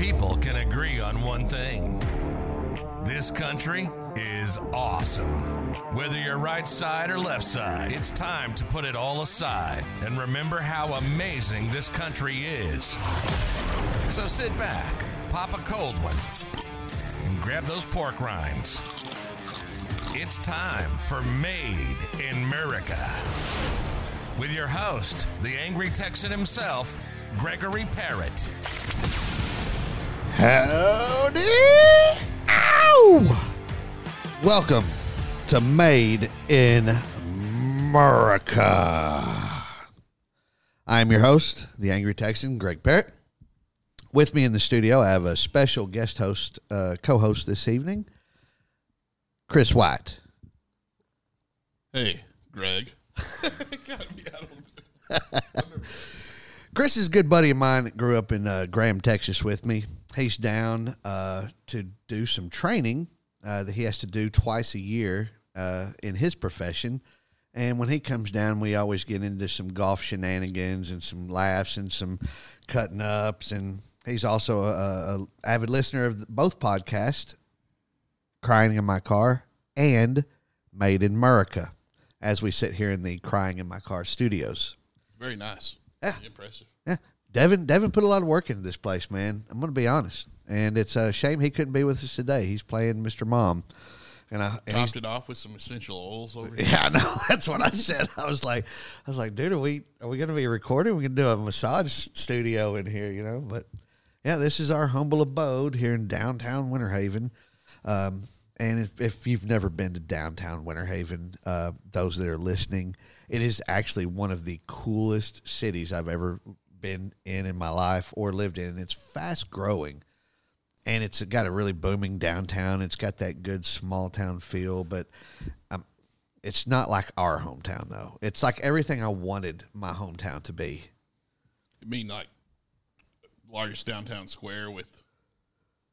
people can agree on one thing this country is awesome. Whether you're right side or left side, it's time to put it all aside and remember how amazing this country is. So sit back, pop a cold one, and grab those pork rinds. It's time for Made in America. With your host, the angry Texan himself, Gregory Parrott. Howdy! Ow! Welcome to Made in America. I'm your host, the Angry Texan, Greg Parrott. With me in the studio, I have a special guest host, uh, co-host this evening, Chris White. Hey, Greg. Chris is a good buddy of mine that grew up in uh, Graham, Texas with me. He's down uh, to do some training uh, that he has to do twice a year uh, in his profession. And when he comes down, we always get into some golf shenanigans and some laughs and some cutting ups. And he's also a, a avid listener of both podcasts, Crying in My Car and Made in America, as we sit here in the Crying in My Car studios. Very nice. Yeah. Impressive. Yeah, Devin. Devin put a lot of work into this place, man. I'm going to be honest, and it's a shame he couldn't be with us today. He's playing Mr. Mom, and I and Topped it off with some essential oils over here. yeah, I know. That's what I said. I was like, I was like, dude, are we are we going to be recording? We can do a massage studio in here, you know? But yeah, this is our humble abode here in downtown Winter Haven. Um, and if, if you've never been to downtown Winter Haven, uh, those that are listening, it is actually one of the coolest cities I've ever been in in my life or lived in. It's fast growing, and it's got a really booming downtown. It's got that good small town feel, but um, it's not like our hometown though. It's like everything I wanted my hometown to be. You mean like largest downtown square with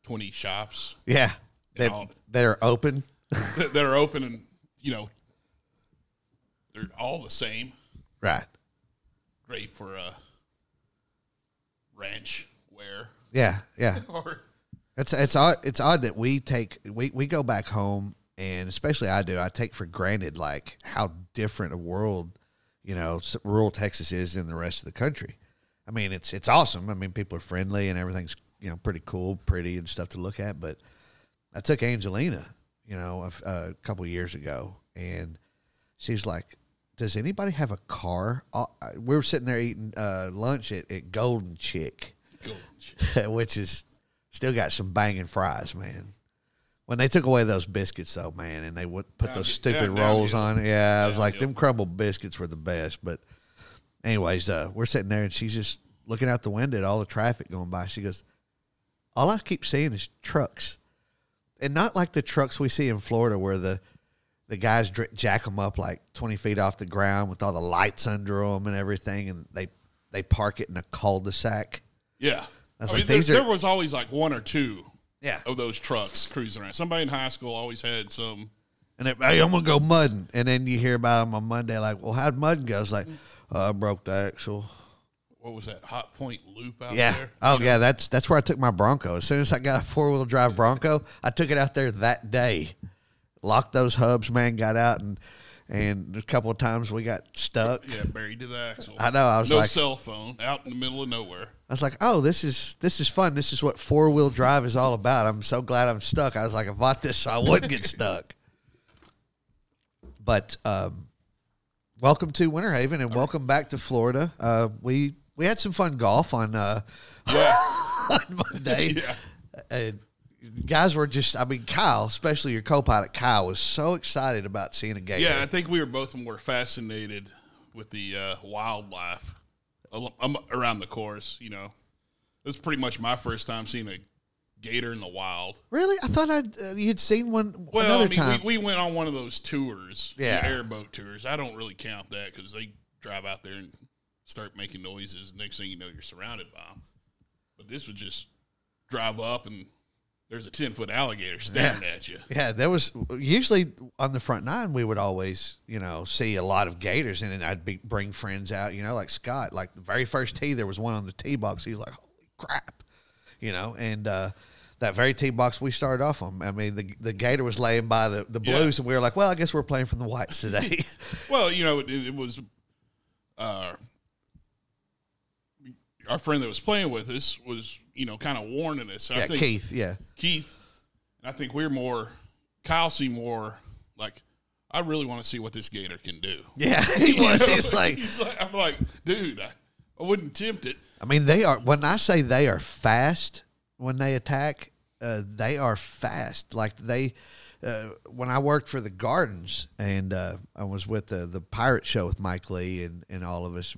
20 shops Yeah, that all- that are open. that that are open and, you know, they're all the same. Right. Great for a ranch wear. Yeah, yeah. Or It's it's odd. It's odd that we take we, we go back home, and especially I do. I take for granted like how different a world, you know, rural Texas is in the rest of the country. I mean, it's it's awesome. I mean, people are friendly and everything's you know pretty cool, pretty and stuff to look at. But I took Angelina, you know, a couple years ago, and she's like, "Does anybody have a car?" Uh, We were sitting there eating uh, lunch at, at Golden Chick go. which is still got some banging fries, man. When they took away those biscuits, though, man, and they would put those stupid down- rolls downhill. on yeah, I was like, them crumbled biscuits were the best. But, anyways, uh, we're sitting there, and she's just looking out the window at all the traffic going by. She goes, "All I keep seeing is trucks, and not like the trucks we see in Florida, where the the guys jack them up like twenty feet off the ground with all the lights under them and everything, and they they park it in a cul-de-sac." Yeah. I I like, mean, there, are- there was always like one or two Yeah, of those trucks cruising around. Somebody in high school always had some. And it, hey, I'm gonna go mudding, and then you hear about them on Monday, like, well, how'd mudding go? It's like, mm-hmm. oh, I broke the axle. What was that hot point loop out Yeah. there? Oh, You know? yeah. That's that's where I took my Bronco. As soon as I got a four wheel drive Bronco, I took it out there that day. Locked those hubs, man. Got out and and a couple of times we got stuck. Yeah, buried to the axle. I know. I was no like, cell phone, out in the middle of nowhere. I was like, oh, this is this is fun. This is what four wheel drive is all about. I'm so glad I'm stuck. I was like, I bought this so I wouldn't get stuck. But um, welcome to Winter Haven and welcome back to Florida. Uh, we we had some fun golf on uh, on Monday. Yeah. Uh, guys were just, I mean, Kyle, especially your co-pilot Kyle, was so excited about seeing a gator. Yeah, I think we were both more fascinated with the uh, wildlife um, around the course. You know, this is pretty much my first time seeing a gator in the wild. Really, I thought I'd, uh, you'd seen one Well, another I mean, time. We, we went on one of those tours, the Yeah. airboat tours. I don't really count that because they drive out there and start making noises. Next thing you know, you're surrounded by them. But this would just drive up and there's a ten foot alligator staring at you. Yeah, there was usually on the front nine. We would always, you know, see a lot of gators, and then I'd be bring friends out. You know, like Scott. Like the very first tee, there was one on the tee box. He's like, "Holy crap!" you know, and uh, that very tee box we started off on. I mean, the the Gator was laying by the, the Yeah. Blues, and we were like, well, I guess we're playing from the Whites today. Well, you know, it, it was uh, our friend that was playing with us was, you know, kind of warning us. I yeah, think Keith. Yeah, Keith, I think we're more, Kyle seemed more like, I really want to see what this Gator can do. yeah, he You was. know? He's like, He's like- I'm like, dude, I, I wouldn't tempt it. I mean, they are. When I say they are fast when they attack, uh, they are fast. Like they, uh, when I worked for the Gardens and uh, I was with the the Pirate Show with Mike Lee and and all of us,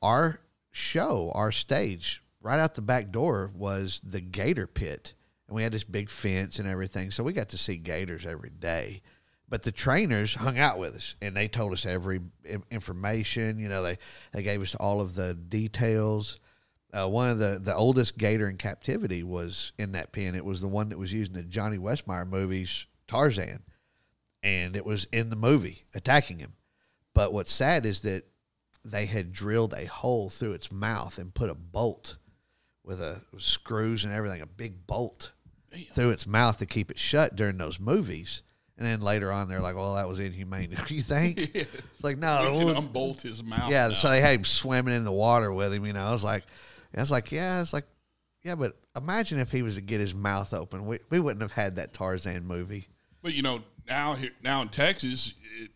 our show, our stage, right out the back door was the Gator Pit, and we had this big fence and everything, so we got to see gators every day. But the trainers hung out with us, and they told us every information. You know, they they gave us all of the details. Uh, one of the the oldest gator in captivity was in that pen. It was the one that was used in the Johnny Weissmuller movies Tarzan, and it was in the movie attacking him. But what's sad is that they had drilled a hole through its mouth and put a bolt with a with screws and everything, a big bolt through its mouth to keep it shut during those movies. And then later on, they're like, "Well, that was inhumane." Do you think? Like, no, We can unbolt his mouth. yeah, now. so they had him swimming in the water with him. You know, I was like, I was like, yeah, it's like, yeah, but imagine if he was to get his mouth open, we we wouldn't have had that Tarzan movie. But you know, now here now in Texas, it,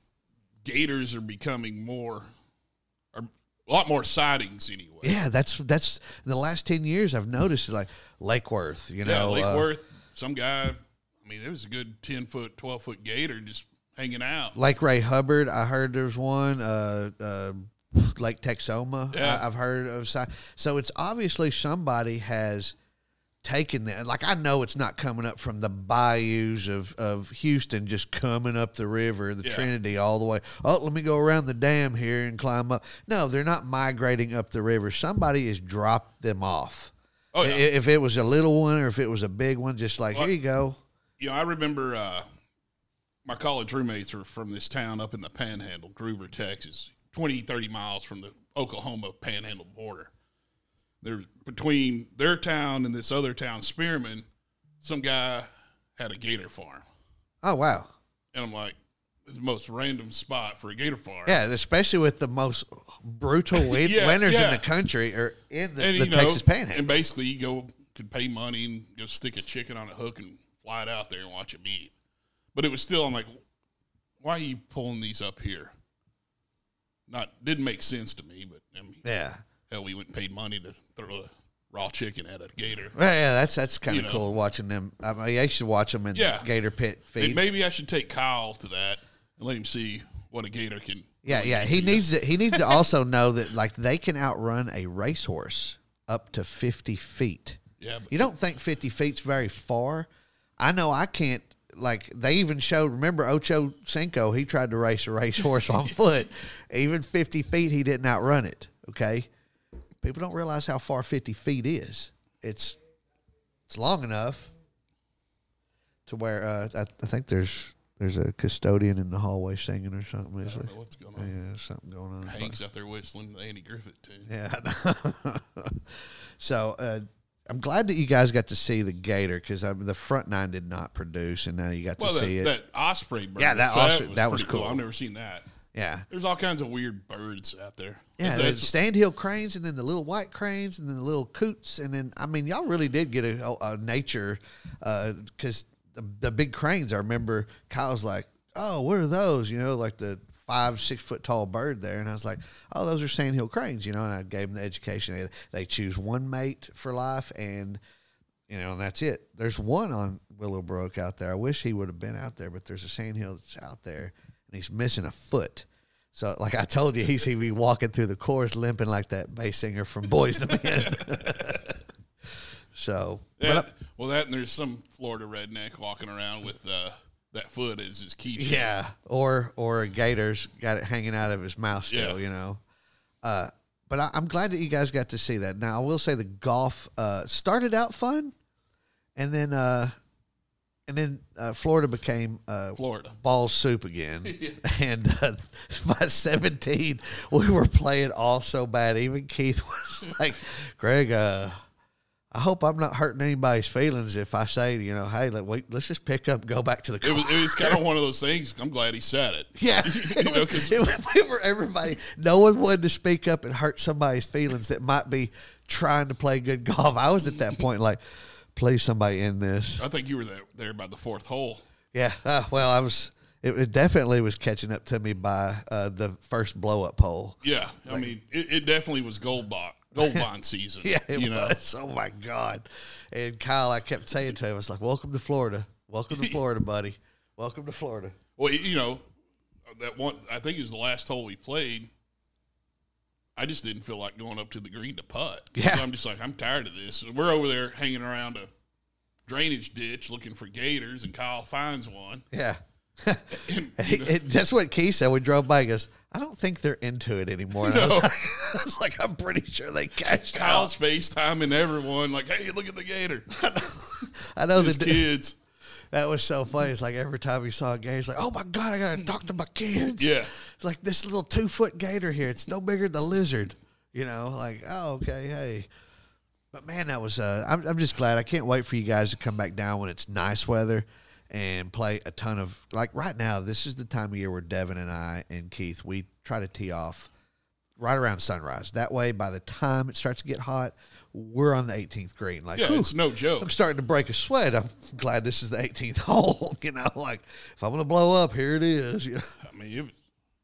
gators are becoming more, are a lot more sightings anyway. Yeah, that's that's in the last ten years I've noticed like Lake Worth. You Yeah, know, Lake uh, Worth, some guy. I mean, there was a good ten foot, twelve foot gator just hanging out. Lake Ray Hubbard. I heard there's one. Uh, uh, Lake Texoma. Yeah. I, I've heard of. So it's obviously somebody has taken that. Like I know it's not coming up from the bayous of, of Houston, just coming up the river, the Yeah. Trinity, all the way. Oh, let me go around the dam here and climb up. No, they're not migrating up the river. Somebody has dropped them off. Oh yeah, If it was a little one or if it was a big one, just like Well, here you go. you know, I remember uh, my college roommates were from this town up in the Panhandle, Gruver, Texas, 20, 30 miles from the Oklahoma Panhandle border. There's between their town and this other town, Spearman. Some guy had a gator farm, Oh wow. and I'm like, "It's the most random spot for a gator farm." Yeah, especially with the most brutal win- Yeah, winters in the country or in the, and the you know, Texas Panhandle. and basically you go could pay money and go stick a chicken on a hook and fly it out there and watch it eat. But it was still, I'm like, why are you pulling these up here? Not didn't make sense to me, but I mean, yeah. Hell, we went and paid money to throw a raw chicken at a gator. Well, yeah, that's that's kind of cool watching them. I mean, I should watch them in Yeah. the Gator Pit feed. maybe I should take Kyle to that and let him see what a gator can. yeah, yeah. He needs to, he needs to also know that like they can outrun a racehorse up to fifty feet. Yeah, but You don't think fifty feet's very far? I know I can't. Like they even showed. Remember Ocho Cinco? He tried to race a racehorse on foot. Even fifty feet, he didn't outrun it. Okay, people don't realize how far fifty feet is. It's it's long enough to where uh, I, I think there's there's a custodian in the hallway singing or something. I don't know what's going on. there's something going on. Hank's out there whistling the Andy Griffith tune. Yeah. So uh, I'm glad that you guys got to see the gator because the front nine did not produce, and now you got Well, to that, see it. that osprey bird. Yeah, that so os- that was pretty cool. I've never seen that. Yeah. There's all kinds of weird birds out there. Yeah, the sandhill cranes, and then the little white cranes, and then the little coots, and then I mean, y'all really did get a, a nature uh, because the, the big cranes. I remember Kyle's like, "Oh, what are those?" You know, like the five, six foot tall bird there, and I was like, "Oh, those are sandhill cranes." You know, and I gave them the education. They, they choose one mate for life, and you know, and that's it. There's one on Willowbrook out there. I wish he would have been out there, but there's a sandhill that's out there, and he's missing a foot. So, like I told you, he's he be walking through the chorus limping like that bass singer from Boyz II Men. so, uh, well, that and there's some Florida redneck walking around with uh, that foot as his keychain. yeah, or or a gator's got it hanging out of his mouth still, Yeah. you know. Uh, but I, I'm glad that you guys got to see that. Now, I will say the golf uh, started out fun, and then uh, and then uh, Florida became uh, Florida. ball soup again. And uh, by 17, we were playing all so bad. Even Keith was like, Greg, uh, I hope I'm not hurting anybody's feelings if I say, you know, hey, let, wait, let's just pick up and go back to the car. It was, it was kind of one of those things. I'm glad he said it. Yeah, You know, was, 'cause- it was, we were everybody. No one wanted to speak up and hurt somebody's feelings that might be trying to play good golf. I was at that point like, please, somebody end this. I think you were there, there by the fourth hole. Yeah. Uh, well, I was. It, it definitely was catching up to me by uh, the first blow up pole. Yeah, I mean, it, it definitely was gold bond gold bond season. Yeah, it you know. was. Oh my god! And Kyle, I kept saying to him, "I was like, welcome to Florida. Welcome to Florida, buddy. Welcome to Florida." Well, you know, that one I think is the last hole we played. I just didn't feel like going up to the green to putt. Yeah. I'm just like I'm tired of this. We're over there hanging around a drainage ditch looking for gators, and Kyle finds one. Yeah. And, you know, it- that's what Keith said. We drove by. He goes, "I don't think they're into it anymore." And I, was like, I was like, "I'm pretty sure they cashed Kyle's out." FaceTiming everyone like, "Hey, look at the gator." I know His that kids. That was so funny. It's like every time he saw a gator, he's like, "Oh my god, I gotta talk to my kids." Yeah. It's like this little two foot gator here. It's no bigger than a lizard. You know, like oh okay, hey. But man, that was. Uh, I'm I'm just glad. I can't wait for you guys to come back down when it's nice weather and play a ton of like right now. This is the time of year where Devin and I and Keith we try to tee off right around sunrise. That way, by the time it starts to get hot, we're on the 18th green. Like, Yeah, it's no joke. I'm starting to break a sweat. I'm glad this is the 18th hole. You know, like if I'm gonna blow up, here it is. You know? I mean, it was,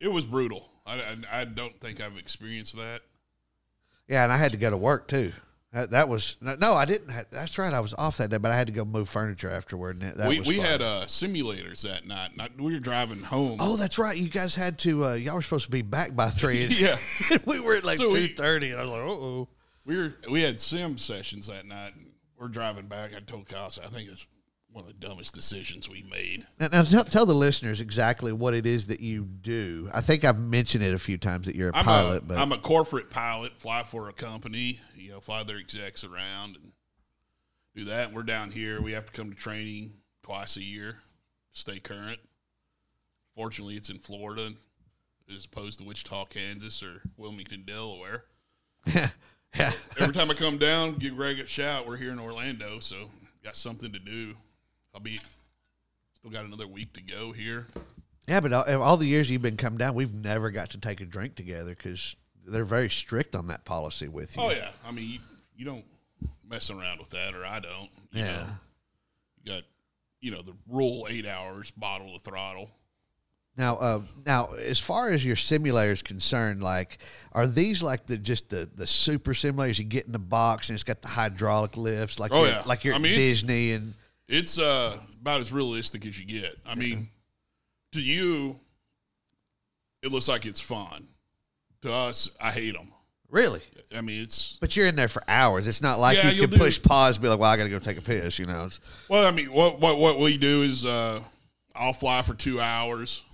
it was brutal. I, I, I don't think I've experienced that. Yeah, and I had to go to work too. That, that was no, I didn't. Have, that's right. I was off that day, but I had to go move furniture afterward. And that, we was we fun. had uh, simulators that night. Not, we were driving home. Oh, that's right. You guys had to. Uh, y'all were supposed to be back by three. Yeah. we were at like So two thirty, and I was like, "Oh, we were we had sim sessions that night. And we're driving back. I told Kyle, I think it's one of the dumbest decisions we made. Now, now tell, tell the listeners exactly what it is that you do. I think I've mentioned it a few times that you're a I'm pilot, a, but I'm a corporate pilot, fly for a company, you know, fly their execs around and do that. We're down here. We have to come to training twice a year to stay current. Fortunately, it's in Florida as opposed to Wichita, Kansas or Wilmington, Delaware. yeah, Every time I come down, give Greg a shout. We're here in Orlando, so got something to do. I'll be still got another week to go here. yeah. But all, all the years you've been come down, we've never got to take a drink together because they're very strict on that policy with you. Oh yeah, I mean you, you don't mess around with that, or I don't. You Yeah. know, you got you know the rule eight hours bottle to throttle. Now, uh, now, as far as your simulators concerned, like, are these like the just the the super simulators you get in the box and it's got the hydraulic lifts, like Oh, yeah. like you're I at mean, Disney and It's uh about as realistic as you get. I mean, to you, it looks like it's fun. To us, I hate them. really, I mean, it's but you're in there for hours. It's not like Yeah, you can push pause, and be like, well, I got to go take a piss. You know, it's, well. I mean, what what what we do is uh, I'll fly for two hours,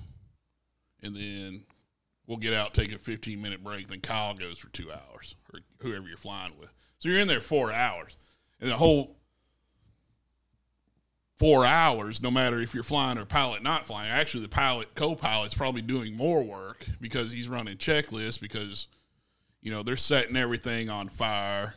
and then we'll get out, take a fifteen minute break. Then Kyle goes for two hours, or whoever you're flying with. So you're in there four hours, and the whole four hours, no matter if you're flying or pilot not flying. Actually, the pilot co-pilot's probably doing more work because he's running checklists because you know they're setting everything on fire.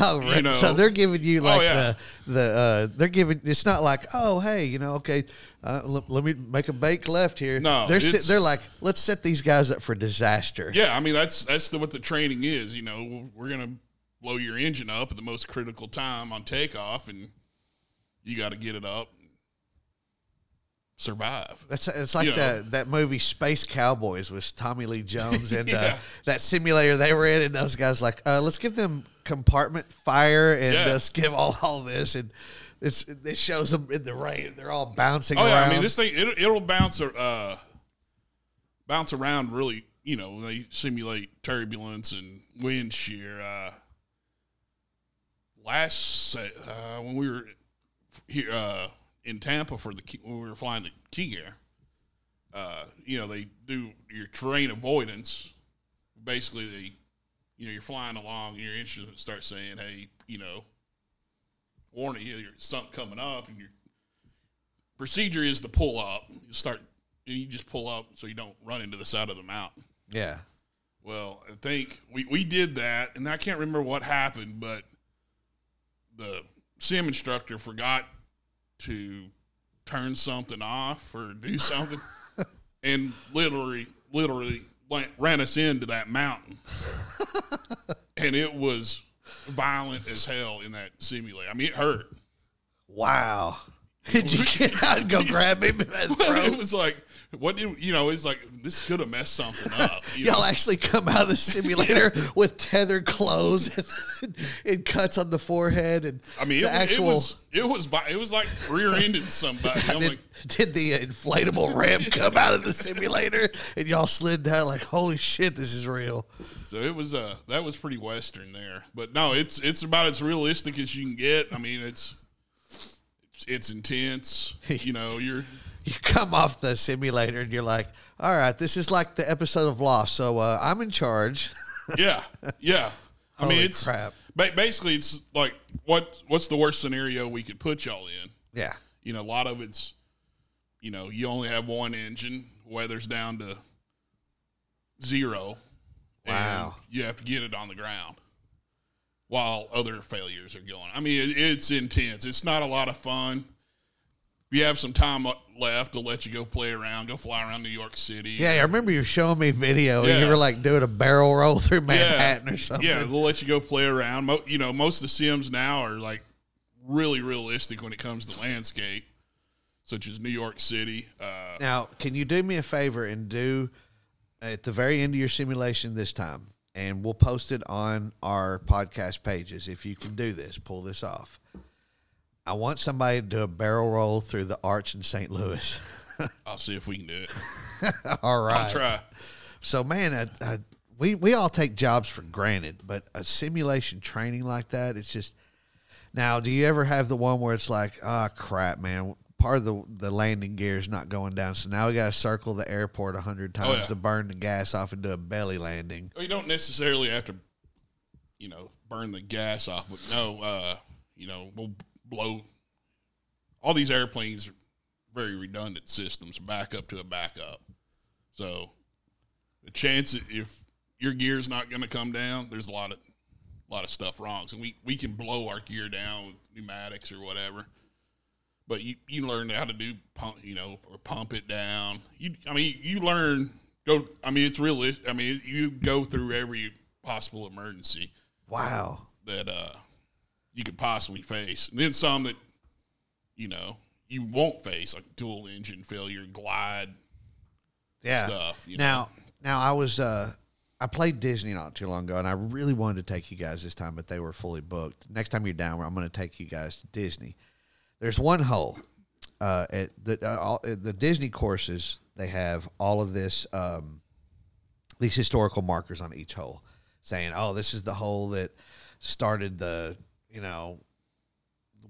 Oh, right. know. so they're giving you like yeah. the the uh, they're giving. It's not like, oh, hey, you know, okay, uh, let, let me make a bake left here. No, they're it's- they're like, let's set these guys up for disaster. Yeah, I mean that's that's the, what the training is. You know, we're gonna blow your engine up at the most critical time on takeoff, and you got to get it up, survive. That's it's like You know. that that movie Space Cowboys with Tommy Lee Jones and uh, that simulator they were in, and those guys like, uh, let's give them compartment fire and Yeah. let's give all all this, and it's it shows them in the rain, they're all bouncing Oh yeah, around. I mean this thing it, it'll bounce uh bounce around really. You know, they simulate turbulence and wind shear. Uh, last se- uh, when we were here uh, in Tampa for the when we were flying the King Air, uh, you know they do your terrain avoidance. Basically, they you know you're flying along, and your instrument starts saying, "Hey, you know, warning you, there's something coming up," and your procedure is to pull up. You start, you just pull up so you don't run into the side of the mountain. yeah, Well, I think we, we did that, and I can't remember what happened, but the sim instructor forgot to turn something off or do something, and literally, literally went- ran us into that mountain, and it was violent as hell in that simulator. I mean, it hurt. Wow. Did you get out and go grab him? And throw it was like, what do you know? It's like this could have messed something up. you Y'all know? actually come out of the simulator with tethered clothes and, and cuts on the forehead and I mean, the it, actual. it was it was it was like rear-ending somebody. Did, like, did the inflatable ramp come out of the simulator and y'all slid down like holy shit this is real so it was uh that was pretty western there. But no, it's it's about as realistic as you can get. I mean, it's it's, it's intense. You know, you're you come off the simulator and you're like all right this is like the episode of lost so uh, i'm in charge yeah yeah. I mean, it's crap. ba- basically it's like what what's the worst scenario we could put y'all in? yeah You know, a lot of it's, you know, you only have one engine, weather's down to zero. Wow. And you have to get it on the ground while other failures are going. I mean, it, it's intense. It's not a lot of fun. You have some time left, they'll let you go play around, go fly around New York City. yeah i remember you showing me video and you were like doing a barrel roll through manhattan or something Yeah, they'll let you go play around. Mo- you know, most of the sims now are like really realistic when it comes to landscape, such as New York City. Uh, Now, can you do me a favor and do at the very end of your simulation this time, and we'll post it on our podcast pages if you can do this, pull this off. I want somebody to do a barrel roll through the arch in St. Louis. I'll see if we can do it. all right. I'll try. So, man, I, I, we we all take jobs for granted, but a simulation training like that, it's just. Now, do you ever have the one where it's like, ah, crap, man, part of the the landing gear is not going down, so now we got to circle the airport a hundred times Oh, yeah. to burn the gas off and do a belly landing. Well, you don't necessarily have to, you know, burn the gas off, but no, uh, you know, we'll blow. All these airplanes are very redundant systems, backup to a backup. So the chance that if your gear's not going to come down, there's a lot of a lot of stuff wrong. So we we can blow our gear down with pneumatics or whatever. But you, you learn how to do pump, you know, or pump it down. You, I mean, you learn go. I mean, it's realistic. I mean, you go through every possible emergency Wow. that uh, you could possibly face, and then some that you know you won't face, like dual engine failure, glide Yeah. stuff. You Now, now I was uh I played Disney not too long ago, and I really wanted to take you guys this time, but they were fully booked. Next time you're down, I'm going to take you guys to Disney. There's one hole uh, at the uh, all, at the Disney courses. They have all of this um, these historical markers on each hole, saying, "Oh, this is the hole that started the you know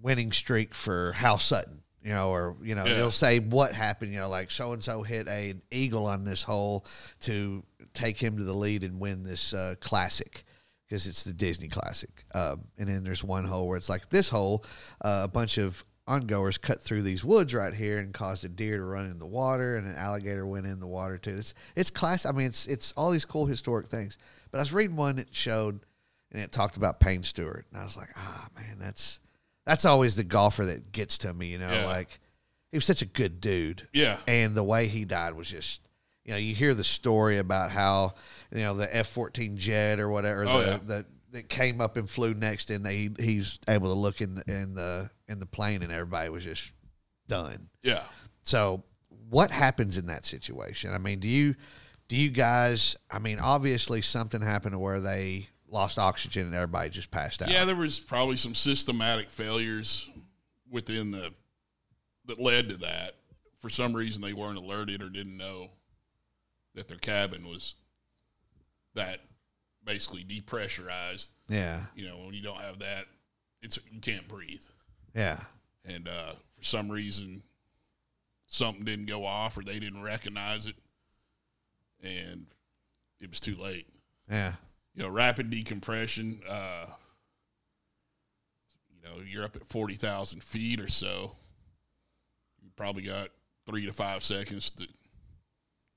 winning streak for Hal Sutton." You know, or you know, Yeah. they'll say what happened. You know, like so and so hit a, an eagle on this hole to take him to the lead and win this uh, classic because it's the Disney classic. Um, and then there's one hole where it's like this hole, uh, a bunch of ongoers cut through these woods right here and caused a deer to run in the water and an alligator went in the water too. It's it's class. I mean, it's it's all these cool historic things. But I was reading one that showed and it talked about Payne Stewart, and I was like, ah, man, that's that's always the golfer that gets to me. You know, Yeah. like he was such a good dude. Yeah. And the way he died was just, you know, you hear the story about how, you know, the F fourteen jet or whatever Oh, the, yeah. the that came up and flew next, and they he's able to look in the, in the in the plane, and everybody was just done. yeah. So, what happens in that situation? I mean, do you do you guys? I mean, obviously something happened to where they lost oxygen and everybody just passed out. Yeah, there was probably some systematic failures within the that led to that. For some reason, they weren't alerted or didn't know that their cabin was that basically depressurized. yeah, You know, when you don't have that, it's you can't breathe. yeah. And uh, for some reason, something didn't go off or they didn't recognize it, and it was too late yeah. You know, rapid decompression. Uh, you know, you're up at forty thousand feet or so. You probably got three to five seconds to,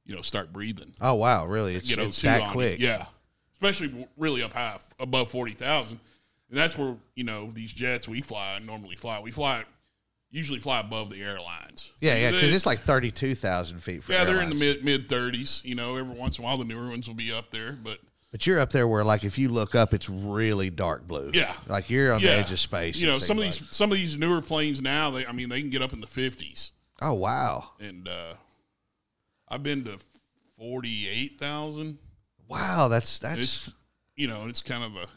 you know, start breathing. Oh wow, really? It's, Get it's O2 that you. quick. Yeah, especially really up high, above forty thousand. And that's where you know these jets we fly normally fly. We fly usually fly above the airlines. Yeah, yeah, because it's like thirty-two thousand feet. For yeah, they're in the mid mid thirties. You know, every once in a while the newer ones will be up there, but But you're up there where, like, if you look up, it's really dark blue. Yeah. like you're on yeah, the edge of space. You know, some of seems these some of these newer planes now, they I mean they can get up in the fifties, Oh wow, and uh, I've been to forty eight thousand. wow, that's that's It's you know, it's kind of a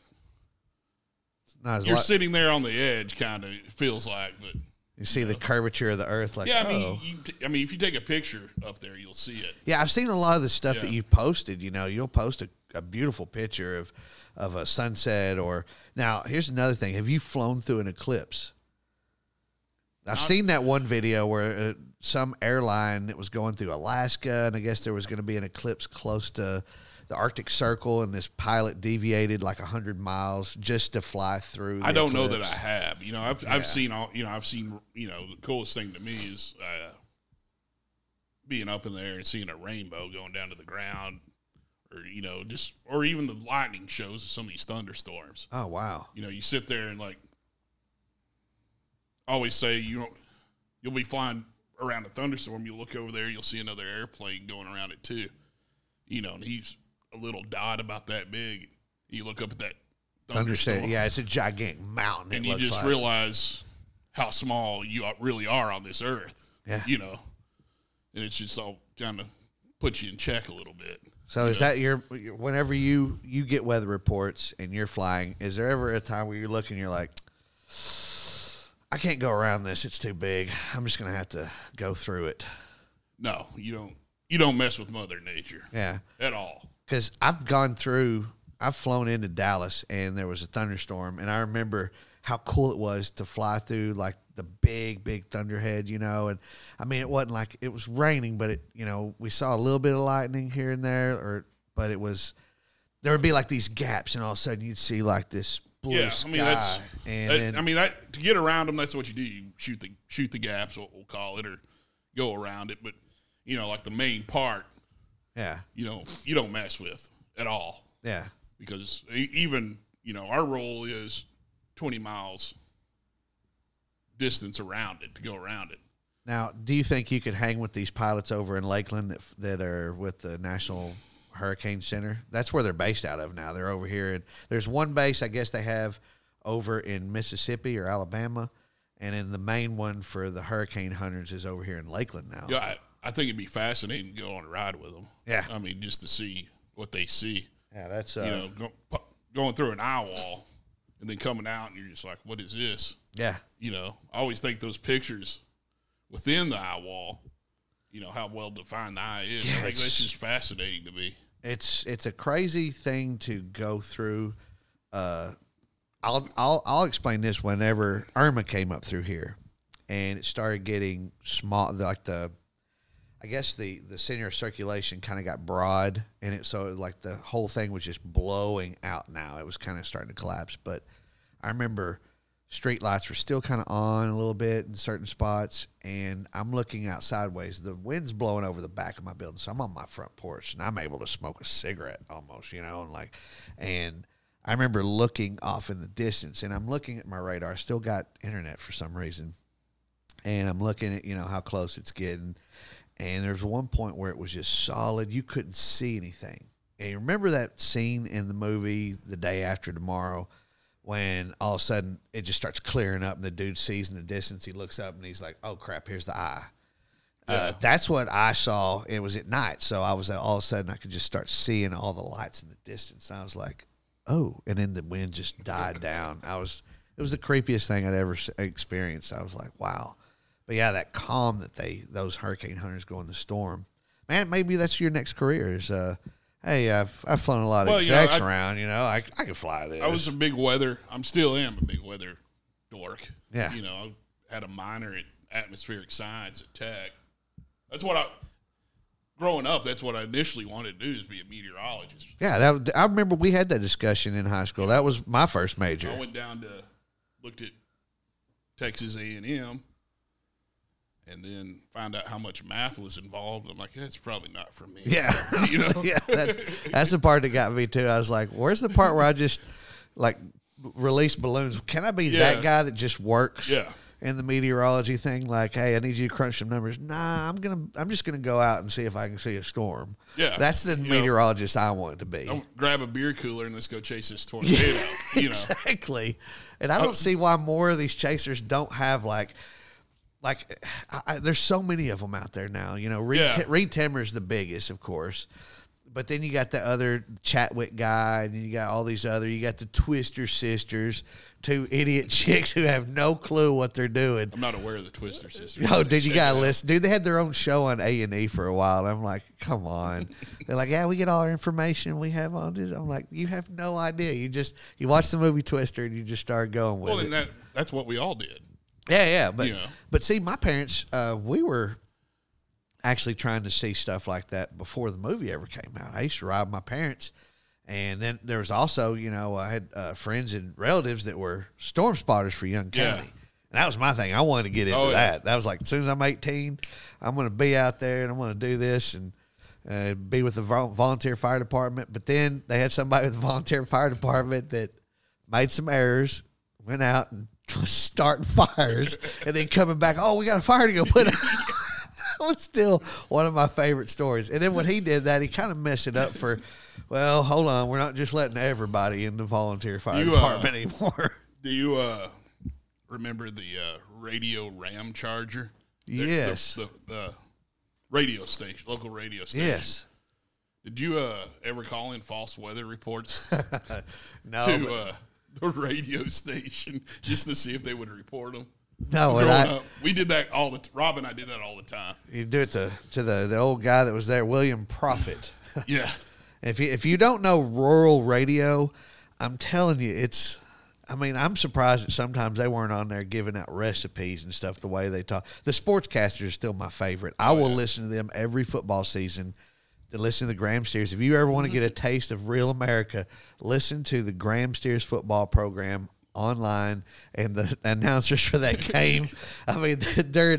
not as you're li- sitting there on the edge, kind of it feels like, but you see the curvature of the Earth. Like, yeah, I mean, oh. you, I mean, if you take a picture up there, you'll see it. Yeah, I've seen a lot of the stuff that you posted. You know, you'll post a, a beautiful picture of of a sunset or now here's another thing. Have you flown through an eclipse? I've Not- seen that one video where uh, some airline that was going through Alaska, and I guess there was going to be an eclipse close to the Arctic Circle, and this pilot deviated like hundred miles just to fly through. The I don't know that I have. You know, I've Yeah. I've seen all. You know, I've seen. You know, the coolest thing to me is uh, being up in there and seeing a rainbow going down to the ground, or you know, just or even the lightning shows of some of these thunderstorms. Oh wow! You know, you sit there and like always say you don't. You'll be flying around a thunderstorm. You look over there, you'll see another airplane going around it too. You know, and he's a little dot about that big. You look up at that thunderstorm? Yeah, it's a gigantic mountain. and you just like. realize how small you really are on this earth. Yeah. You know, and it's just all kind of puts you in check a little bit. So is that your whenever you you get weather reports and you're flying? Is there ever a time where you're looking, you're like, I can't go around this; it's too big. I'm just gonna have to go through it. No, you don't. You don't mess with Mother Nature Yeah, at all. because I've gone through. I've flown into Dallas and there was a thunderstorm, and I remember how cool it was to fly through like the big, big thunderhead, you know. And I mean, it wasn't like it was raining, but it, you know, we saw a little bit of lightning here and there, or but it was there would be like these gaps, and all of a sudden you'd see like this blue yeah, sky. I mean that's. and that- then, I mean that to get around them, that's what you do. You shoot the shoot the gaps, what we'll call it, or go around it. But you know, like the main part, yeah, you know, you don't mess with at all yeah, because even you know our role is twenty miles distance around it to go around it. Now, do you think you could hang with these pilots over in Lakeland that, that are with the National Hurricane Center? That's where they're based out of now. They're over here. And there's one base I guess they have over in Mississippi or Alabama, and then the main one for the hurricane hunters is over here in Lakeland now. Yeah, I, I think it'd be fascinating to go on a ride with them. Yeah. I mean, just to see what they see. Yeah, that's uh, you know, go, going through an eye wall and then coming out, and you're just like, "What is this?" yeah, You know, I always think those pictures within the eye wall. You know how well defined the eye is. I think Yes. that's just fascinating to me. it's it's a crazy thing to go through. Uh, I'll I'll I'll explain this. Whenever Irma came up through here, and it started getting small, like the, I guess the the center of circulation kind of got broad, and it so like the whole thing was just blowing out. Now. It was kind of starting to collapse, but I remember street lights were still kind of on a little bit in certain spots and i'm looking out sideways. The wind's blowing over the back of my building so i'm on my front porch and i'm able to smoke a cigarette almost you know and like and i remember looking off in the distance and i'm looking at my radar. I still got internet for some reason and i'm looking at you know how close it's getting and there's one point where it was just solid. You couldn't see anything. And you remember that scene in the movie the day after tomorrow when all of a sudden it just starts clearing up and the dude sees in the distance he looks up and he's like oh crap here's the eye. Uh, that's what i saw. It was at night. So i was like, all of a sudden i could just start seeing all the lights in the distance. And i was like oh and then the wind just died down. I was it was the creepiest thing i'd ever experienced. I was like wow but yeah that calm that they those hurricane hunters go in the storm man maybe that's your next career is uh hey i've, I've flown a lot of Well, you know, I- around you know i, I could fly this I was a big weather. I'm still am a big weather dork. Yeah. You know, I had a minor at atmospheric science at Tech. That's what I. Growing up, that's what I initially wanted to do is be a meteorologist. Yeah, that I remember we had that discussion in high school. That was my first major. I went down to looked at Texas A and M, and then find out how much math was involved. I'm like, that's probably not for me. Yeah, you know. yeah, that, that's the part that got me too. I was like, "Where's the part where I just like release balloons. Can I be Yeah. that guy that just works? Yeah. In the meteorology thing, like, hey, I need you to crunch some numbers. Nah, I'm gonna, I'm just gonna go out and see if I can see a storm. Yeah. that's the You know, meteorologist I want to be. Don't grab a beer cooler and let's go chase this tornado. you know, exactly. And I don't see why more of these chasers don't have like, like, I, I, there's so many of them out there now. You know, Reed, Yeah. Ti- Reed Timmer's the biggest, of course. But then you got the other Chatwick guy, and you got all these other. You got the Twister sisters, two idiot chicks who have no clue what they're doing. I'm not aware of the Twister sisters. Oh, dude, you gotta it out. listen, dude. They had their own show on A and E for a while. I'm like, come on. They're like, yeah, we get all our information we have on this. I'm like, you have no idea. You just you watch the movie Twister and you just start going with Well, it. then that that's what we all did. Yeah, yeah, but but see, my parents, uh, we were actually trying to see stuff like that before the movie ever came out. I used to ride my parents. And then there was also, you know, I had uh, friends and relatives that were storm spotters for Young Yeah. County. And that was my thing. I wanted to get into Oh, yeah. that. That was like, as soon as I'm 18, I'm going to be out there and I'm going to do this and uh, be with the volunteer fire department. But then they had somebody with the volunteer fire department that made some errors, went out and starting fires, and then coming back, oh, we got a fire to go put out. that was still one of my favorite stories. And then when he did that, he kind of messed it up for, well, hold on, we're not just letting everybody in the volunteer fire You, uh, department anymore. Do you uh, remember the uh, radio ram charger? The- the- Yes. The, the radio station, local radio station. yes. Did you uh, ever call in false weather reports No, to uh, the radio station just to see if they would report them? no, and I, up, we did that all the. T- Rob and I did that all the time. you do it to, to the, the old guy that was there, William Prophet. Yeah. If you if you don't know rural radio, I'm telling you, it's. I mean, I'm surprised that sometimes they weren't on there giving out recipes and stuff the way they talk. The sportscasters are still my favorite. I oh, will listen to them every football season. To listen to the Graham Steers. If you ever want to get a taste of real America, listen to the Graham Steers football program online and the announcers for that game. I mean, they're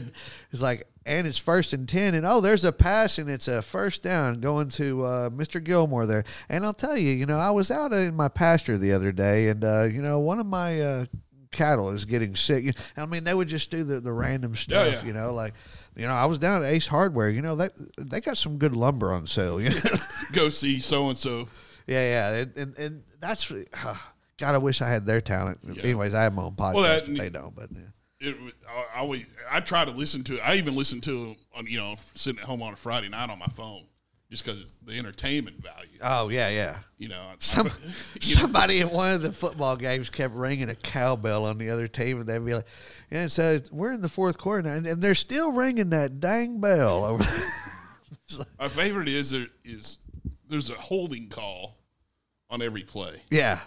it's like, and it's first and ten, and oh, there's a pass, and it's a first down going to uh, Mr. Gilmore there. And I'll tell you, you know, I was out in my pasture the other day, and uh, you know, one of my uh, cattle is getting sick. I mean, they would just do the, the random stuff, yeah. you know, like. You know, I was down at Ace Hardware. You know, they they got some good lumber on sale. You know? Go see so and so. Yeah, yeah, and and, and that's uh, God. I wish I had their talent. Anyways, I have my own podcast. that- but they don't, but yeah. It, I, I I try to listen to it. I even listen to it on you know sitting at home on a Friday night on my phone just because the entertainment value. Oh yeah, yeah. You know, Some, I- you know, somebody at one of the football games kept ringing a cowbell on the other team, and they'd be like, "Yeah, so we're in the fourth quarter now, and, and they're still ringing that dang bell." Over my favorite is there is there's a holding call on every play. yeah,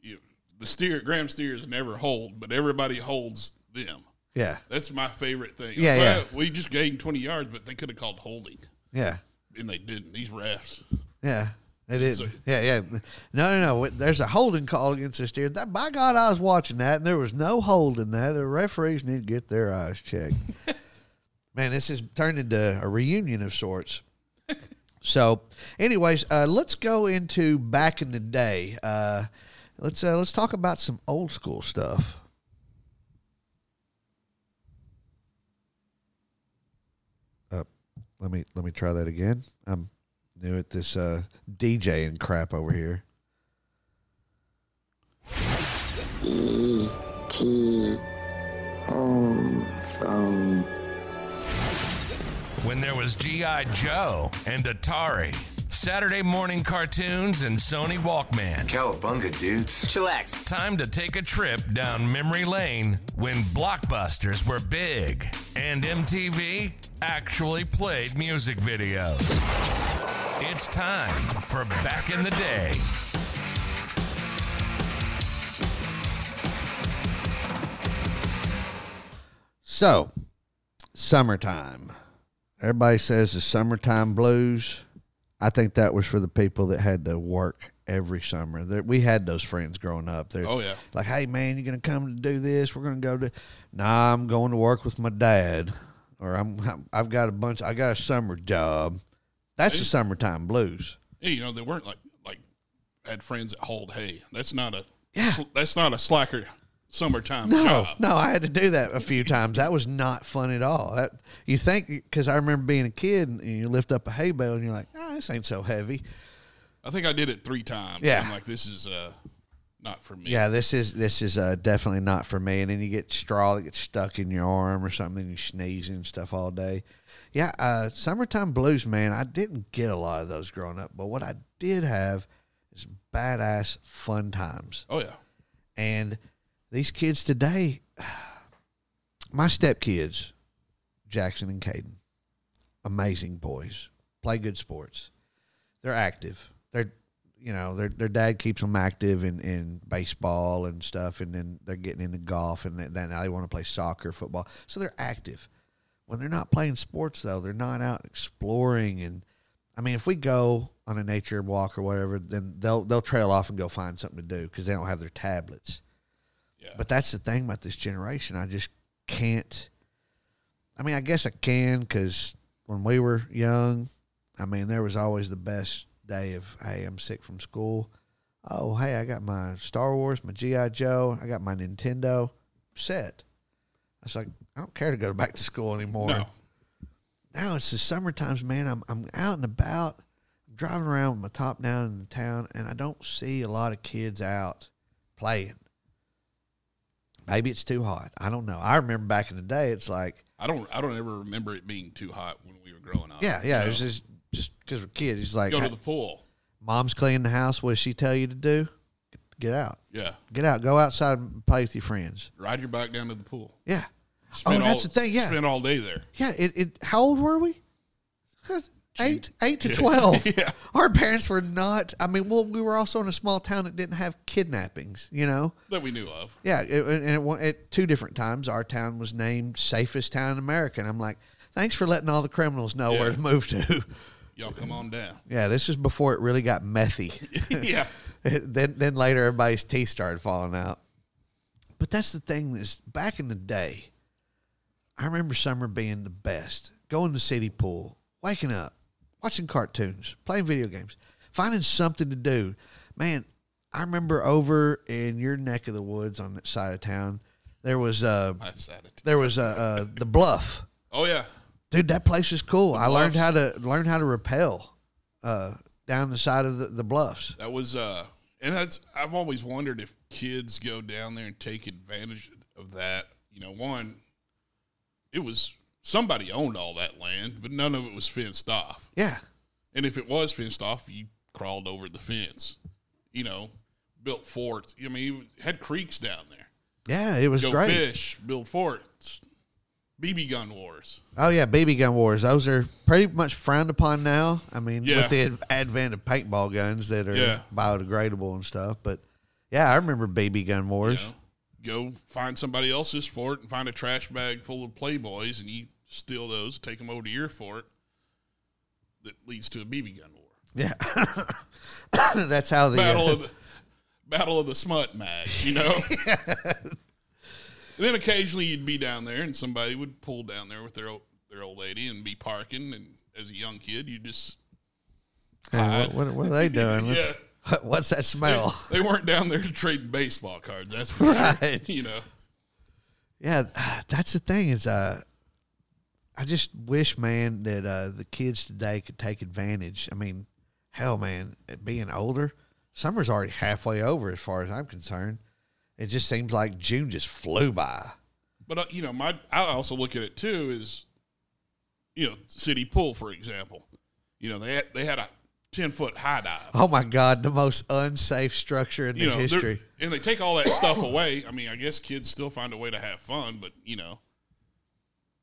You, the steer Graham steers never hold, but everybody holds them. yeah, That's my favorite thing. Yeah, Well, yeah. We just gained twenty yards, but they could have called holding, yeah, and they didn't. These refs. yeah. They did. So- Yeah, yeah. No, no, no. There's a holding call against this steer. That by God, I was watching that, and there was no holding that. The referees need to get their eyes checked. Man, this has turned into a reunion of sorts. So, anyways, uh, let's go into back in the day. Uh, let's uh, let's talk about some old school stuff. Uh, let me let me try that again. I'm new at this uh, DJing crap over here. T home phone. When there was G.I. Joe and Atari, Saturday morning cartoons and Sony Walkman. Cowabunga, dudes. Chillax. Time to take a trip down memory lane when blockbusters were big and MTV actually played music videos. It's time for Back in the Day. So, summertime. Everybody says the summertime blues. I think that was for the people that had to work every summer. There, we had those friends growing up. They're Oh, yeah. like, hey man, you're gonna come to do this. We're gonna go to. Nah, I'm going to work with my dad, or I'm. I've got a bunch. I got a summer job. That's the summertime blues. Hey, you know, they weren't like like had friends that hauled hay. That's not a Yeah. That's not a slacker summertime No, job. no, I had to do that a few times. That was not fun at all. That, you think because I remember being a kid and you lift up a hay bale and you're like, ah, this ain't so heavy. I think I did it three times. Yeah. I'm like, this is uh, not for me. Yeah, this is this is uh, definitely not for me. And then you get straw that gets stuck in your arm or something, and you sneeze and stuff all day. Yeah, uh, summertime blues, man. I didn't get a lot of those growing up, but what I did have is badass fun times. Oh yeah. And these kids today, my stepkids, Jackson and Caden, amazing boys, play good sports. They're active. They're, you know, their their dad keeps them active in, in baseball and stuff, and then they're getting into golf, and then now they want to play soccer, football. So they're active. When they're not playing sports, though, they're not out exploring. And I mean, if we go on a nature walk or whatever, then they'll they'll trail off and go find something to do because they don't have their tablets. Yeah. But that's the thing about this generation. I just can't. I mean, I guess I can because when we were young, I mean, there was always the best day of, hey, I'm sick from school. Oh, hey, I got my Star Wars, my G.I. Joe, I got my Nintendo set. I was like, I don't care to go back to school anymore. No. Now it's the summer times, man. I'm, I'm out and about. I'm driving around with my top down in the town, and I don't see a lot of kids out playing. Maybe it's too hot. I don't know. I remember back in the day, it's like, I don't. I don't ever remember it being too hot when we were growing up. yeah, yeah. You It was just just because we're kids. It's like, go to the pool. mom's cleaning the house. What does she tell you to do? Get out. Yeah. Get out. Go outside and play with your friends. Ride your bike down to the pool. Yeah. Spend oh, that's the thing. Yeah. Spend all day there. Yeah. It, it. How old were we? Eight, eight to twelve. Yeah. Our parents were not. I mean, well, we were also in a small town that didn't have kidnappings. You know. That we knew of. Yeah, it, and it, at two different times, our town was named safest town in America, and I'm like, thanks for letting all the criminals know where to move to. Y'all come on down. yeah, this is before it really got methy. yeah. then then later everybody's teeth started falling out. But that's the thing is back in the day, I remember summer being the best. Going to city pool, waking up, watching cartoons, playing video games, finding something to do. Man, I remember over in your neck of the woods on that side of town, there was uh I sat it. there was uh, uh the bluff. Oh yeah. Dude, that place is cool. I learned how to learn how to rappel uh down the side of the, the bluffs. That was uh and that's I've always wondered if kids go down there and take advantage of that. You know, one it was somebody owned all that land, but none of it was fenced off. Yeah. And if it was fenced off, you crawled over the fence. You know, built forts. I mean, you had creeks down there. Yeah, it was Go great. fish, build forts, BB gun wars. Oh yeah, BB gun wars. Those are pretty much frowned upon now. I mean, Yeah. with the advent of paintball guns that are Yeah. biodegradable and stuff. But yeah, I remember BB gun You wars. know, go find somebody else's fort and find a trash bag full of playboys, and you steal those, take them over to your fort. That leads to a BB gun war. Yeah, that's how the Battle uh, of the Battle of the Smut Mag. You know. And then occasionally you'd be down there, and somebody would pull down there with their old, their old lady and be parking. And as a young kid, you just Hey, what, what, what are they doing? Let's- What's that smell? they weren't down there trading baseball cards. That's for sure. Right. You know. Yeah, that's the thing is, uh, I just wish, man, that uh, the kids today could take advantage. I mean, hell, man, at being older, summer's already halfway over as far as I'm concerned. It just seems like June just flew by. But uh, you know, my I also look at it too is, you know, city pool for example. You know, they had, they had a ten foot high dive. Oh my God, the most unsafe structure in You the know, history. and they take all that stuff away. I mean, I guess kids still find a way to have fun, but you know,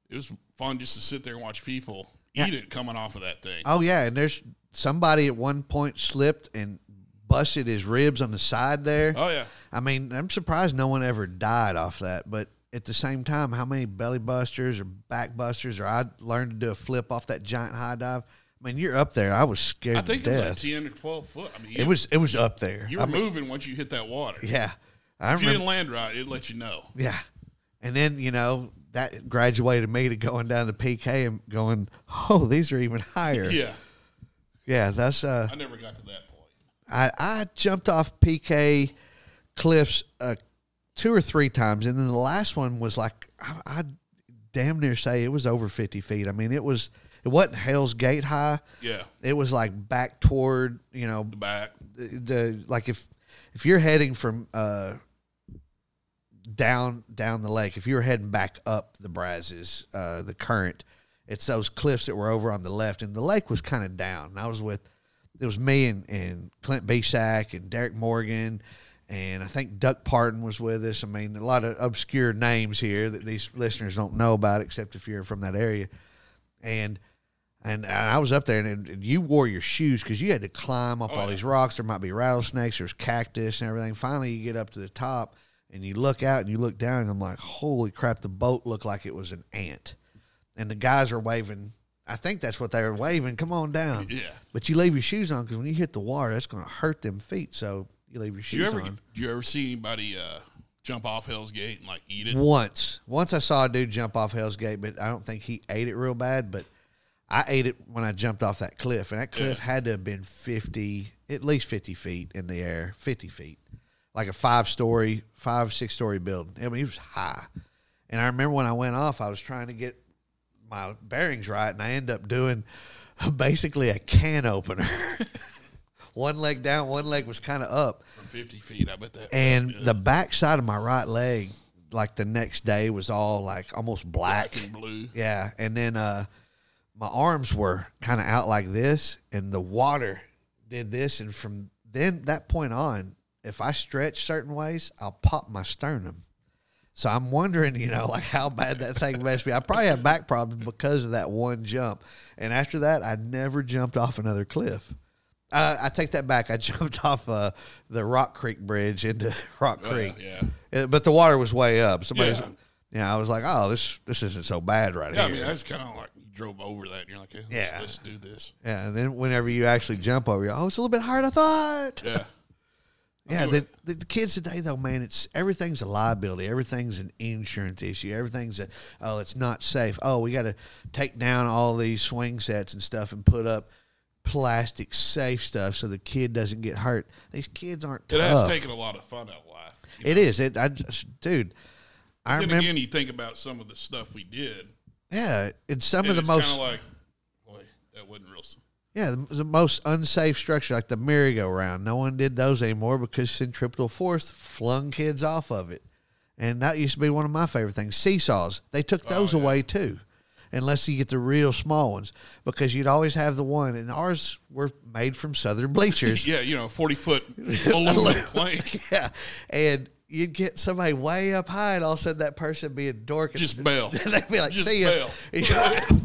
it was fun just to sit there and watch people Yeah. eat it coming off of that thing. Oh yeah, and there's somebody at one point slipped and busted his ribs on the side there. Oh yeah, I mean, I'm surprised no one ever died off that. But at the same time, how many belly busters or back busters, or I learned to do a flip off that giant high dive. I mean, you're up there. I was scared I think to it was death. like ten or twelve foot. I mean, it was it was up there. you I mean, moving once you hit that water. yeah, I If you remember. didn't land right, it let you know. Yeah, and then you know that graduated me to going down to PK and going, oh, these are even higher. Yeah, yeah. That's uh, I never got to that point. I, I jumped off PK cliffs uh, two or three times, and then the last one was like I, I damn near say it was over fifty feet. I mean, it was it wasn't Hell's Gate high. Yeah, It was like back toward you know the back. the, the like if if you're heading from uh down down the lake, if you're heading back up the Brazos, uh, the current, it's those cliffs that were over on the left, and the lake was kind of down. And I was with it was me and, and Clint Bisack and Derek Morgan, and I think Duck Parton was with us. I mean, a lot of obscure names here that these listeners don't know about, except if you're from that area. And and I was up there, and, and you wore your shoes because you had to climb up Oh, all yeah. these rocks. There might be rattlesnakes, there's cactus and everything. Finally, you get up to the top, and you look out and you look down, and I'm like, holy crap! The boat looked like it was an ant, and the guys are waving. I think that's what they were waving. Come on down. Yeah. But you leave your shoes on because when you hit the water, that's going to hurt them feet. So you leave your Do shoes you ever on. do you ever see anybody uh, jump off Hell's Gate and like eat it? Once, once I saw a dude jump off Hell's Gate, but I don't think he ate it real bad. But I ate it when I jumped off that cliff, and that cliff Yeah. had to have been fifty, at least fifty feet in the air, fifty feet, like a five story, five six story building. I mean, it was high. And I remember when I went off, I was trying to get my bearings right, and I ended up doing basically a can opener. one leg down, one leg was kind of up From fifty feet, I bet that. and yeah. the back side of my right leg like the next day was all like almost black, black and blue. yeah and then uh my arms were kind of out like this and the water did this and from then that point on if i stretch certain ways i'll pop my sternum so i'm wondering you know like how bad that thing messed me i probably had back problems because of that one jump and after that i never jumped off another cliff uh, I take that back. I jumped off uh, the Rock Creek Bridge into Rock Oh, Creek, yeah. Uh, but the water was way up. Somebody's, Yeah. yeah. I was like, oh, this this isn't so bad right Yeah, I here. mean that's kind of like you drove over that and you're like, hey, let's, Yeah. let's do this. yeah, and then whenever you actually jump over, you oh, it's a little bit higher than I thought. Yeah, Yeah, the, the, the kids today though, man, it's everything's a liability. Everything's an insurance issue. Everything's a oh, it's not safe. Oh, we got to take down all these swing sets and stuff and put up plastic safe stuff so the kid doesn't get hurt. These kids aren't it tough. has taken a lot of fun out of life. It know? is. It. I just, dude. I Then remember. again, you think about some of the stuff we did. yeah, it's some and of the it's most. kind of like, boy, that wasn't real. Yeah, the, the most unsafe structure, like the merry-go-round. No one did those anymore because centripetal force flung kids off of it, and that used to be one of my favorite things. Seesaws, they took oh, those Oh, yeah. away too, unless you get the real small ones, because you'd always have the one, and ours were made from Southern bleachers. Yeah, you know, forty foot aluminum plank. yeah, and you'd get somebody way up high, and all of a sudden that person be a dork. Just bail. They'd be like, Just "See ya,"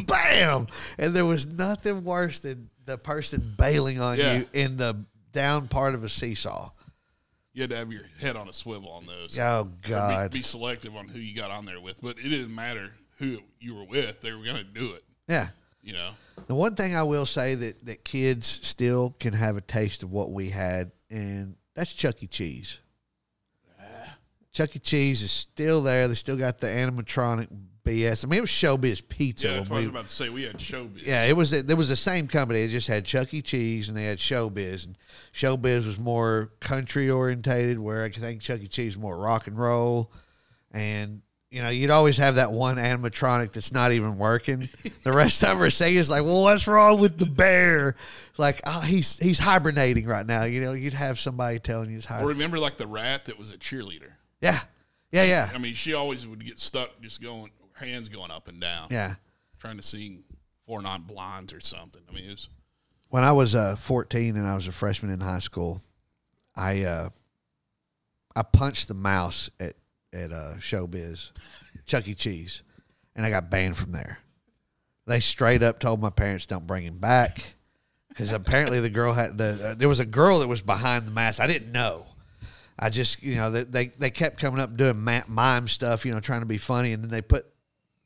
bam! And there was nothing worse than the person bailing on Yeah. you in the down part of a seesaw. You had to have your head on a swivel on those. Oh Or be- God! Be, selective on who you got on there with, but it didn't matter who you were with; they were going to do it. yeah. You know, The one thing I will say that that kids still can have a taste of what we had, and that's Chuck E. Cheese. Ah. Chuck E. Cheese is still there. They still got the animatronic BS. I mean, it was Showbiz Pizza. yeah, that's what I was about to say. We had showbiz. Yeah, it was there was the same company. It just had Chuck E. Cheese and they had Showbiz, and Showbiz was more country orientated, where I think Chuck E. Cheese was more rock and roll. And you know, you'd always have that one animatronic that's not even working. The rest of them are saying is like, "Well, what's wrong with the bear?" Like, "Oh, he's he's hibernating right now." You know, you'd have somebody telling you he's Or remember, like the rat that was a cheerleader. Yeah, yeah, yeah, I mean, she always would get stuck just going, her hands going up and down, yeah. trying to sing Four Non Blondes or something. I mean, it was when I was uh, 14 and I was a freshman in high school, I uh, I punched the mouse at at uh, Showbiz, Chuck E. Cheese, and I got banned from there. They straight up told my parents don't bring him back because apparently the girl had the uh, there was a girl that was behind the mask. I didn't know. I just you know they they, they kept coming up doing mime stuff, you know, trying to be funny, and then they put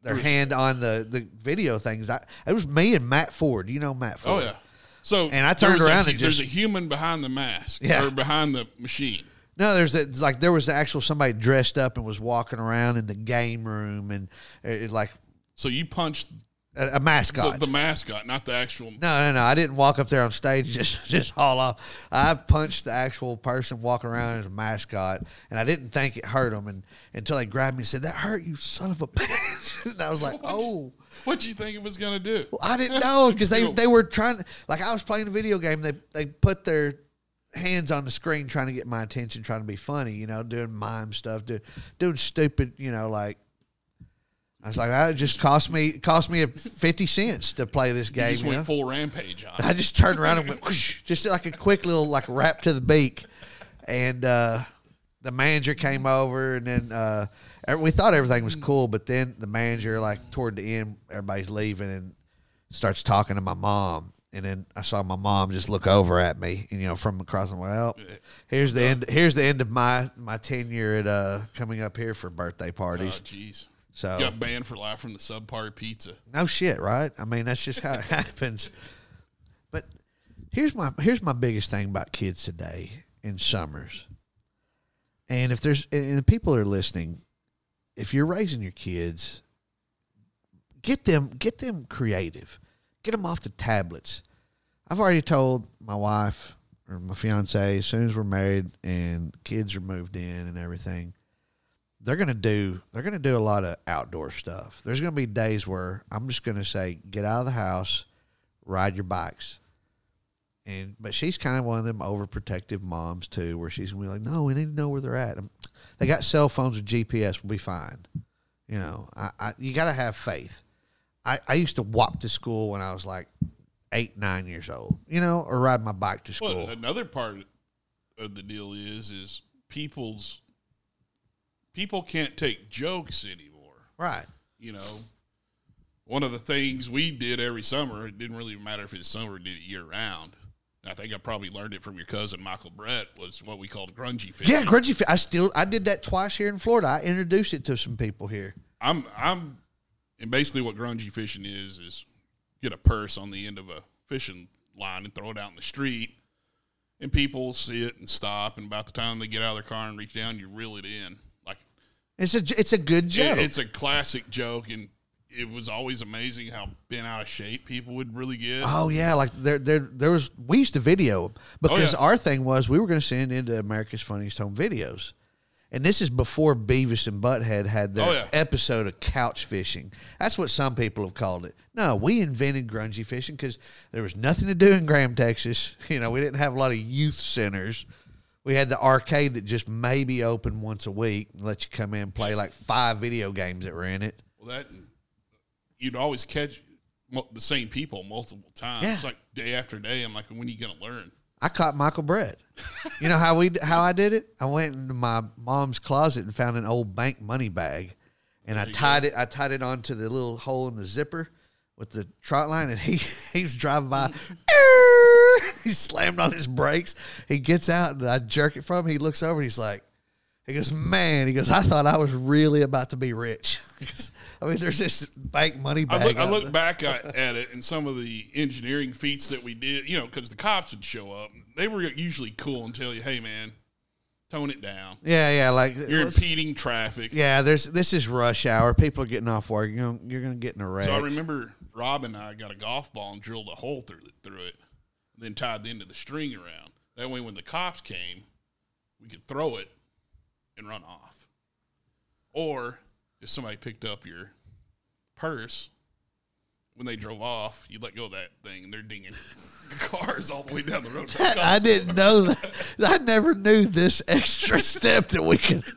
their hand on the the video things. I, it was me and Matt Ford. You know Matt oh, Ford. oh yeah. So And I turned was a around hu- and there's a human behind the mask, Yeah. or behind the machine. No, there's a, like there was actual somebody dressed up and was walking around in the game room and it, it like So you punched a, a mascot. The, the mascot, not the actual. no, no, no. I didn't walk up there on stage just just haul off. I punched the actual person walking around as a mascot, and I didn't think it hurt him. And until they grabbed me and said, "That hurt you, son of a bitch," and I was like, "Oh." What'd you think it was gonna do? Well, I didn't know because they, they were trying like I was playing a video game. They they put their hands on the screen trying to get my attention, trying to be funny, you know, doing mime stuff, doing doing stupid, you know, like I was like, that just cost me cost me fifty cents to play this You game. just You went know? full rampage on. I just turned around and went whoosh, just like a quick little like rap to the beak, and uh, the manager came over, and then uh, we thought everything was cool, but then the manager like toward the end, everybody's leaving and starts talking to my mom. And then I saw my mom just look over at me, and you know, from across the well, here's the end. Here's the end of my my tenure at uh coming up here for birthday parties. Oh, jeez. So Got banned for life from the subpar pizza. no shit, right? I mean, that's just how it happens. But here's my here's my biggest thing about kids today in summers. And if there's and people are listening, if you're raising your kids, get them get them creative. Get them off the tablets. I've already told my wife or my fiance as soon as we're married and kids are moved in and everything, they're gonna do they're gonna do a lot of outdoor stuff. There's gonna be days where I'm just gonna say, get out of the house, ride your bikes. And but she's kind of one of them overprotective moms too, where she's gonna be like, no, we need to know where they're at. They got cell phones with GPS, we'll be fine. You know, I, I you got to have faith. I, I used to walk to school when I was like eight, nine years old, you know, or ride my bike to school. Well, another part of the deal is is people's people can't take jokes anymore. right. You know, one of the things we did every summer, it didn't really matter if it's summer or did it year round. I think I probably learned it from your cousin Michael Brett was what we called grungy fishing. Yeah, grungy. Fi- I still I did that twice here in Florida. I introduced it to some people here. I'm I'm and basically what grungy fishing is is get a purse on the end of a fishing line and throw it out in the street and people see it and stop and about the time they get out of their car and reach down you reel it in It's a it's a good it- joke. it's a classic joke and it was always amazing how bent out of shape people would really get Oh yeah, like there there there was we used to video because yeah. our thing was we were going to send into America's Funniest Home Videos, and this is before Beavis and Butthead had their Oh, yeah. episode of couch fishing. That's what some people have called it. No, we invented grungy fishing because there was nothing to do in Graham, Texas. You know, we didn't have a lot of youth centers. We had the arcade that just maybe opened once a week and let you come in and play like five video games that were in it. well that you'd always catch the same people multiple times Yeah. like day after day i'm like when are you gonna learn I caught Michael Brett. You know how we how I did it? I went into my mom's closet and found an old bank money bag, and I tied it. I tied it onto the little hole in the zipper with the trot line, and he he's driving by. he slammed on his brakes. He gets out, and I jerk it from him. He looks over, and he's like, he goes, man. He goes, I thought I was really about to be rich. I mean, there's this bank money bag. I look, I look back at, at it and some of the engineering feats that we did, you know, because the cops would show up. They were usually cool and tell you, hey, man, tone it down. Yeah, yeah, like You're impeding traffic. Yeah, there's this is rush hour. People are getting off work. You're gonna, you're gonna get in a wreck. So I remember Rob and I got a golf ball and drilled a hole through it, through it, then tied the end of the string around. That way, when the cops came, we could throw it and run off. Or if somebody picked up your purse when they drove off, you let go of that thing and they're dinging cars all the way down the road. I didn't know that. I never knew this extra step that we could.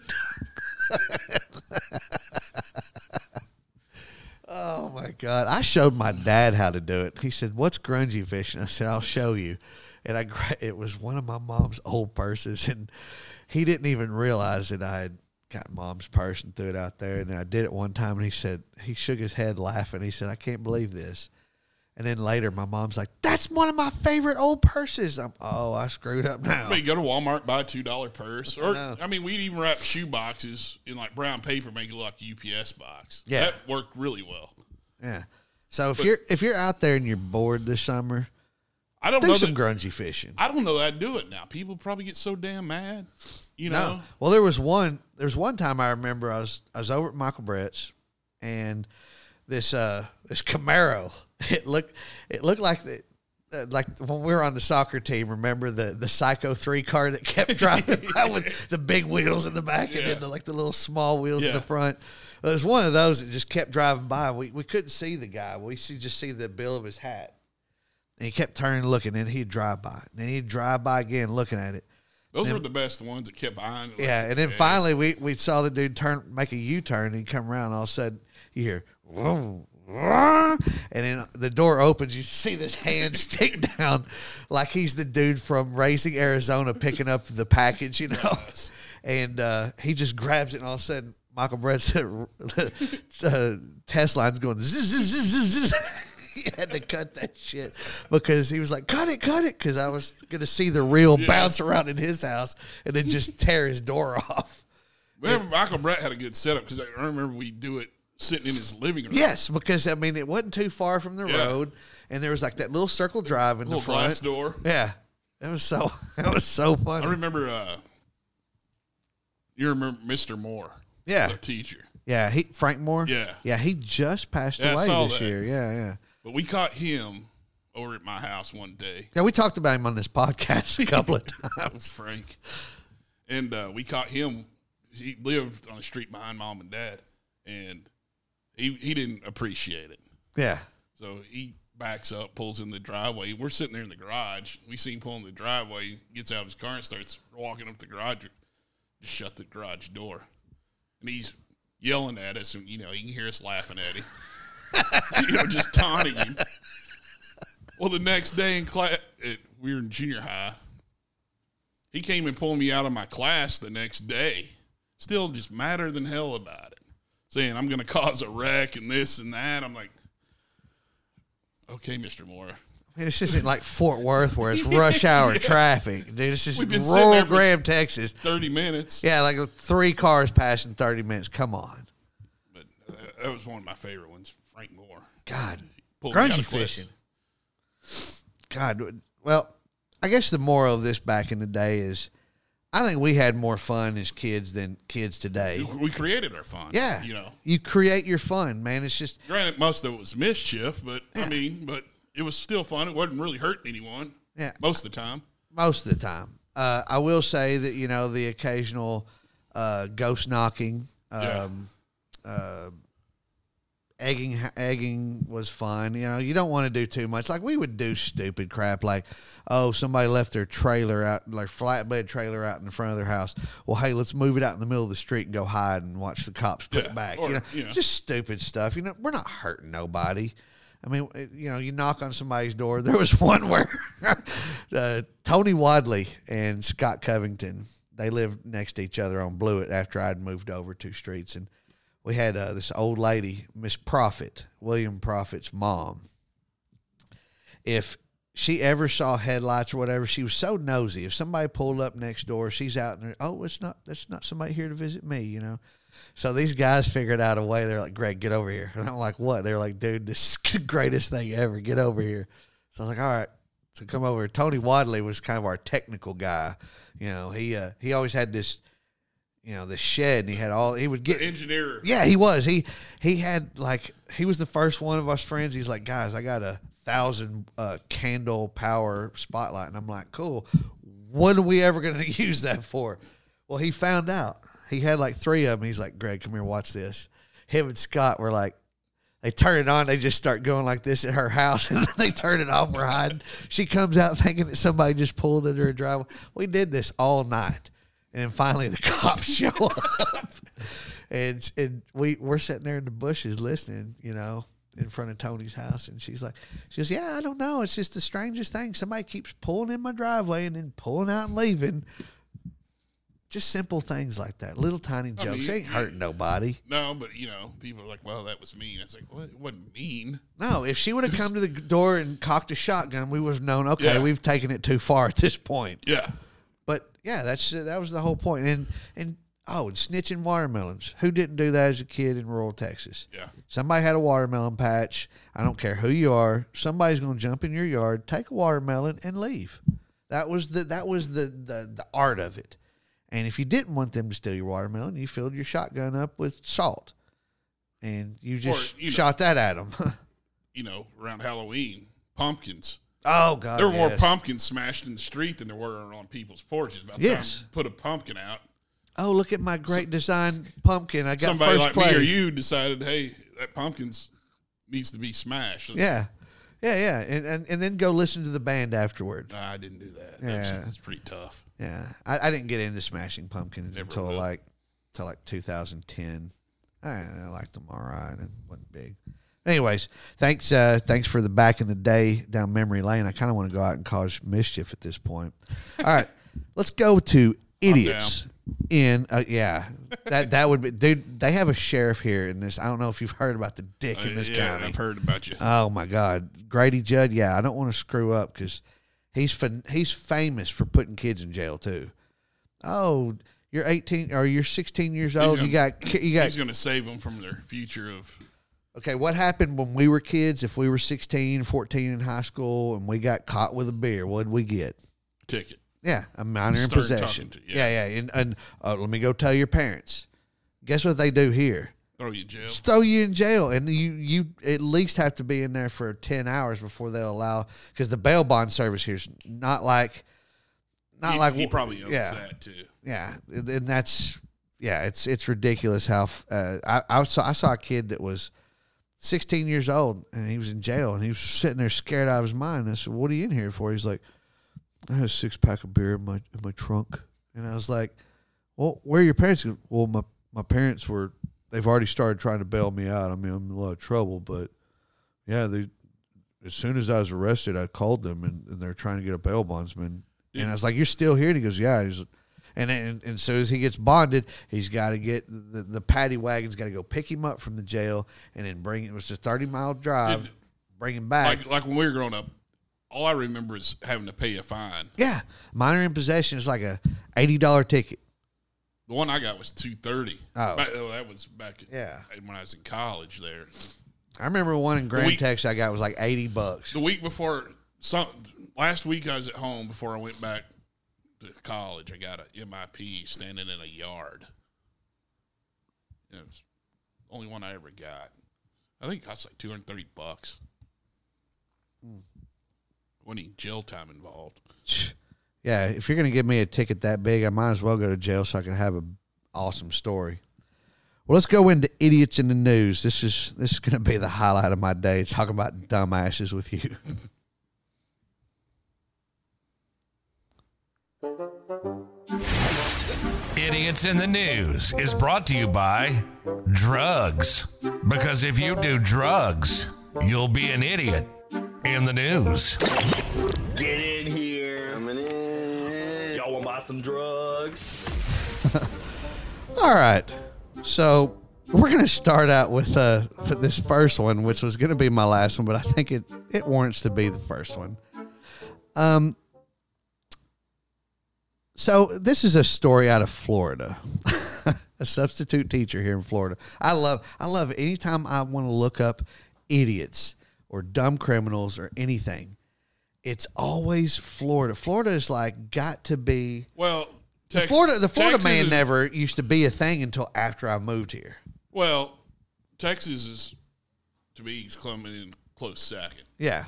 oh my god! I showed my dad how to do it. He said, "What's grungy fishing?" I said, "I'll show you." And I, it was one of my mom's old purses, and he didn't even realize that I had got mom's purse and threw it out there. And I did it one time, and he said he shook his head laughing. He said, "I can't believe this." And then later, my mom's like, "That's one of my favorite old purses." I'm, oh, I screwed up now. I mean, go to Walmart, buy a two dollar purse, or know. I mean, we'd even wrap shoe boxes in like brown paper, make it look like a UPS box. Yeah. that worked really well. Yeah. So if you're if you're out there and you're bored this summer, I don't do know some that, grungy fishing. I don't know that I'd do it now. People probably get so damn mad, you know. No. Well, there was one. There was one time I remember I was I was over at Michael Brett's, and this uh this Camaro. It looked it looked like the. Uh, like when we were on the soccer team, remember the the Psycho three car that kept driving by with the big wheels in the back and then the, like the little small wheels in the front. It was one of those that just kept driving by. We we couldn't see the guy. We see just see the bill of his hat. And he kept turning, looking, and he'd drive by. and Then he'd drive by again, looking at it. Those were the best ones that kept behind. like, Yeah, and then finally we, we saw the dude turn make a U turn and come around. All of a sudden you hear, and then the door opens. You see this hand stick down, like he's the dude from Raising Arizona picking up the package, you know. And uh, he just grabs it, and all of a sudden Michael Brett said, uh, "Test line's going." Zzz, zzz, zzz. He had to cut that shit because he was like, "Cut it, cut it," because I was gonna see the reel bounce around in his house and then just tear his door off. Remember, Michael Brett had a good setup because I remember we do it sitting in his living room. Yes, because I mean it wasn't too far from the Yeah. road, and there was like that little circle drive in the little front. glass door. Yeah, it was so that was so funny. I remember. uh You remember Mr. Moore? Yeah. the teacher. yeah, he Frank Moore. Yeah. yeah, he just passed Yeah, I away saw this that. year. Yeah, yeah, But we caught him over at my house one day. yeah. We talked about him on this podcast a couple of times. Frank. And uh, we caught him. He lived on the street behind mom and dad, and he he didn't appreciate it. Yeah, So he backs up, pulls in the driveway. We're sitting there in the garage. We see him pull in the driveway. He gets out of his car and starts walking up the garage. Just shut the garage door, and he's yelling at us, and you know you can hear us laughing at him. you know, just taunting him. Well, the next day in class, we were in junior high. He came and pulled me out of my class the next day. Still just madder than hell about it. Saying I'm going to cause a wreck and this and that. I'm like, okay, Mr. Moore. This isn't like Fort Worth where it's rush hour traffic, dude. This is We've been sitting rural Graham, Texas. 30 minutes. Yeah, like three cars passing thirty minutes. Come on, But uh, that was one of my favorite ones, Frank Moore. God, grungy fishing. God, well, I guess the moral of this back in the day is, I think we had more fun as kids than kids today. We- created our fun. Yeah, You know, you create your fun, man. It's just granted, most of it was mischief, but I mean, but it was still fun. It wasn't really hurting anyone yeah, most of the time. most of the time. Uh, I will say that you know the occasional uh, ghost knocking, Yeah. um, uh, egging, egging was fun. You know, you don't want to do too much. Like we would do stupid crap, like oh somebody left their trailer out, like flatbed trailer out in the front of their house. Well, hey, let's move it out in the middle of the street and go hide and watch the cops put Yeah, it back. or, you know, you know. just stupid stuff. You know, we're not hurting nobody. I mean, you know, you knock on somebody's door. There was one where uh, Tony Wadley and Scott Covington they lived next to each other on Blewett after I'd moved over two streets, and we had uh, this old lady, Miss Prophet, William Prophet's mom. If she ever saw headlights or whatever, she was so nosy. If somebody pulled up next door, she's out and oh, it's not that's not somebody here to visit me, you know. So these guys figured out a way. They're like, Greg, get over here. And I'm like, what? They're like, dude, this is the greatest thing ever. Get over here. So I was like, all right. So come over. Tony Wadley was kind of our technical guy. You know, he uh, he always had this, you know, the shed, and he had all. He would get Engineer. yeah, he was. He he had like he was the first one of us friends. He's like, guys, I got a thousand uh, candle power spotlight, and I'm like, cool. When are we ever going to use that for? Well, he found out. He had like three of them. He's like, Greg, come here, watch this. Him and Scott were like, they turn it on. They just start going like this at her house, and then they turn it off. We're hiding. She comes out thinking that somebody just pulled into her driveway. We did this all night, and then finally the cops show up, and and we we're sitting there in the bushes listening, you know, in front of Tony's house, and she's like, she goes, yeah, I don't know. It's just the strangest thing. Somebody keeps pulling in my driveway and then pulling out and leaving. Just simple things like that, little tiny jokes. mean, they ain't hurting nobody. No, but you know, people are like, "Well, that was mean." It's like, well, it wasn't mean. No, if she would have come to the door and cocked a shotgun, we would have known. Okay, Yeah. we've taken it too far at this point. Yeah, yeah, that's that was the whole point. And and oh, and snitching watermelons. Who didn't do that as a kid in rural Texas? yeah. Somebody had a watermelon patch. I don't care who you are. Somebody's going to jump in your yard, take a watermelon, and leave. That was the that was the the, the art of it. And if you didn't want them to steal your watermelon, you filled your shotgun up with salt. and you just you know- shot that at them. You know, around Halloween, pumpkins. Oh God, there were more pumpkins smashed in the street than there were on people's porches. About Yes. put a pumpkin out. Oh, look at my great design pumpkin! I got Somebody first like place. me or you decided, hey, that pumpkin's needs to be smashed. Yeah, yeah, yeah, and, and and then go listen to the band afterward. Nah, I didn't do that. Yeah. that's pretty tough. Yeah, I, I didn't get into smashing pumpkins Never until like until like 2010. I, I liked them all right and wasn't big. Anyways, thanks uh, thanks for the back in the day down memory lane. I kind of want to go out and cause mischief at this point. All right, let's go to idiots in uh, yeah that that would be dude. They have a sheriff here in this. I don't know if you've heard about the dick in this Uh, yeah, county. I've heard about you. Oh my God, Grady Judd. Yeah, I don't want to screw up because he's fan- he's famous for putting kids in jail too. Oh, you're 18 or you're 16 years old. you gonna- got you got He's going to save them from their future of okay. What happened when we were kids? If we were 16, 14 in high school and we got caught with a beer, what'd we get? ticket. Yeah, a minor in possession. to- yeah, yeah. yeah, and, and uh, let me go tell your parents. Guess what they do here? Throw you in jail. just throw you in jail and you you at least have to be in there for 10 hours before they'll allow because the bail bond service here's not like not he, like he probably owns yeah that too. yeah and that's yeah it's it's ridiculous how uh, I, I saw I saw a kid that was 16 years old and he was in jail and he was sitting there scared out of his mind. I said what are you in here for? He's like I had a six pack of beer in my in my trunk. And I was like well where are your parents? Goes, well my my parents were they've already started trying to bail me out. I mean I'm in a lot of trouble but yeah they as soon as I was arrested I called them and, and they're trying to get a bail bondsman. And I was like you're still here? And he goes yeah. He's and and, and so as he gets bonded, he's got to get the, the paddy wagon's got to go pick him up from the jail and then bring it was a thirty mile drive, bring him back. Like like when we were growing up, all I remember is having to pay a fine. yeah, minor in possession is like a eighty dollar ticket. The one I got was two thirty. Oh. oh that was back Yeah. when I was in college. There, I remember one in Grand week- Texas I got was like eighty bucks. the week before, some last week I was at home before I went back to college. I got a MIP standing in a yard. It was the only one I ever got. I think it cost like two hundred thirty bucks. Wasn't any jail time involved. Yeah, if you're gonna give me a ticket that big, I might as well go to jail so I can have an awesome story. Well, let's go into idiots in the news. This is this is gonna be the highlight of my day. Talking about dumbasses with you. Idiots in the News is brought to you by drugs. Because if you do drugs, you'll be an idiot in the news. Get in here. Coming in. Y'all want to buy some drugs? All right. So we're going to start out with uh, with this first one, which was going to be my last one, but I think it, it warrants to be the first one. Um, so this is a story out of Florida. a substitute teacher here in Florida. I love I love it. anytime I want to look up idiots or dumb criminals or anything. It's always Florida. Florida is like got to be Well, the Florida, the Florida Texas man is- never used to be a thing until after I moved here. Well, Texas is to me is coming in close second. Yeah,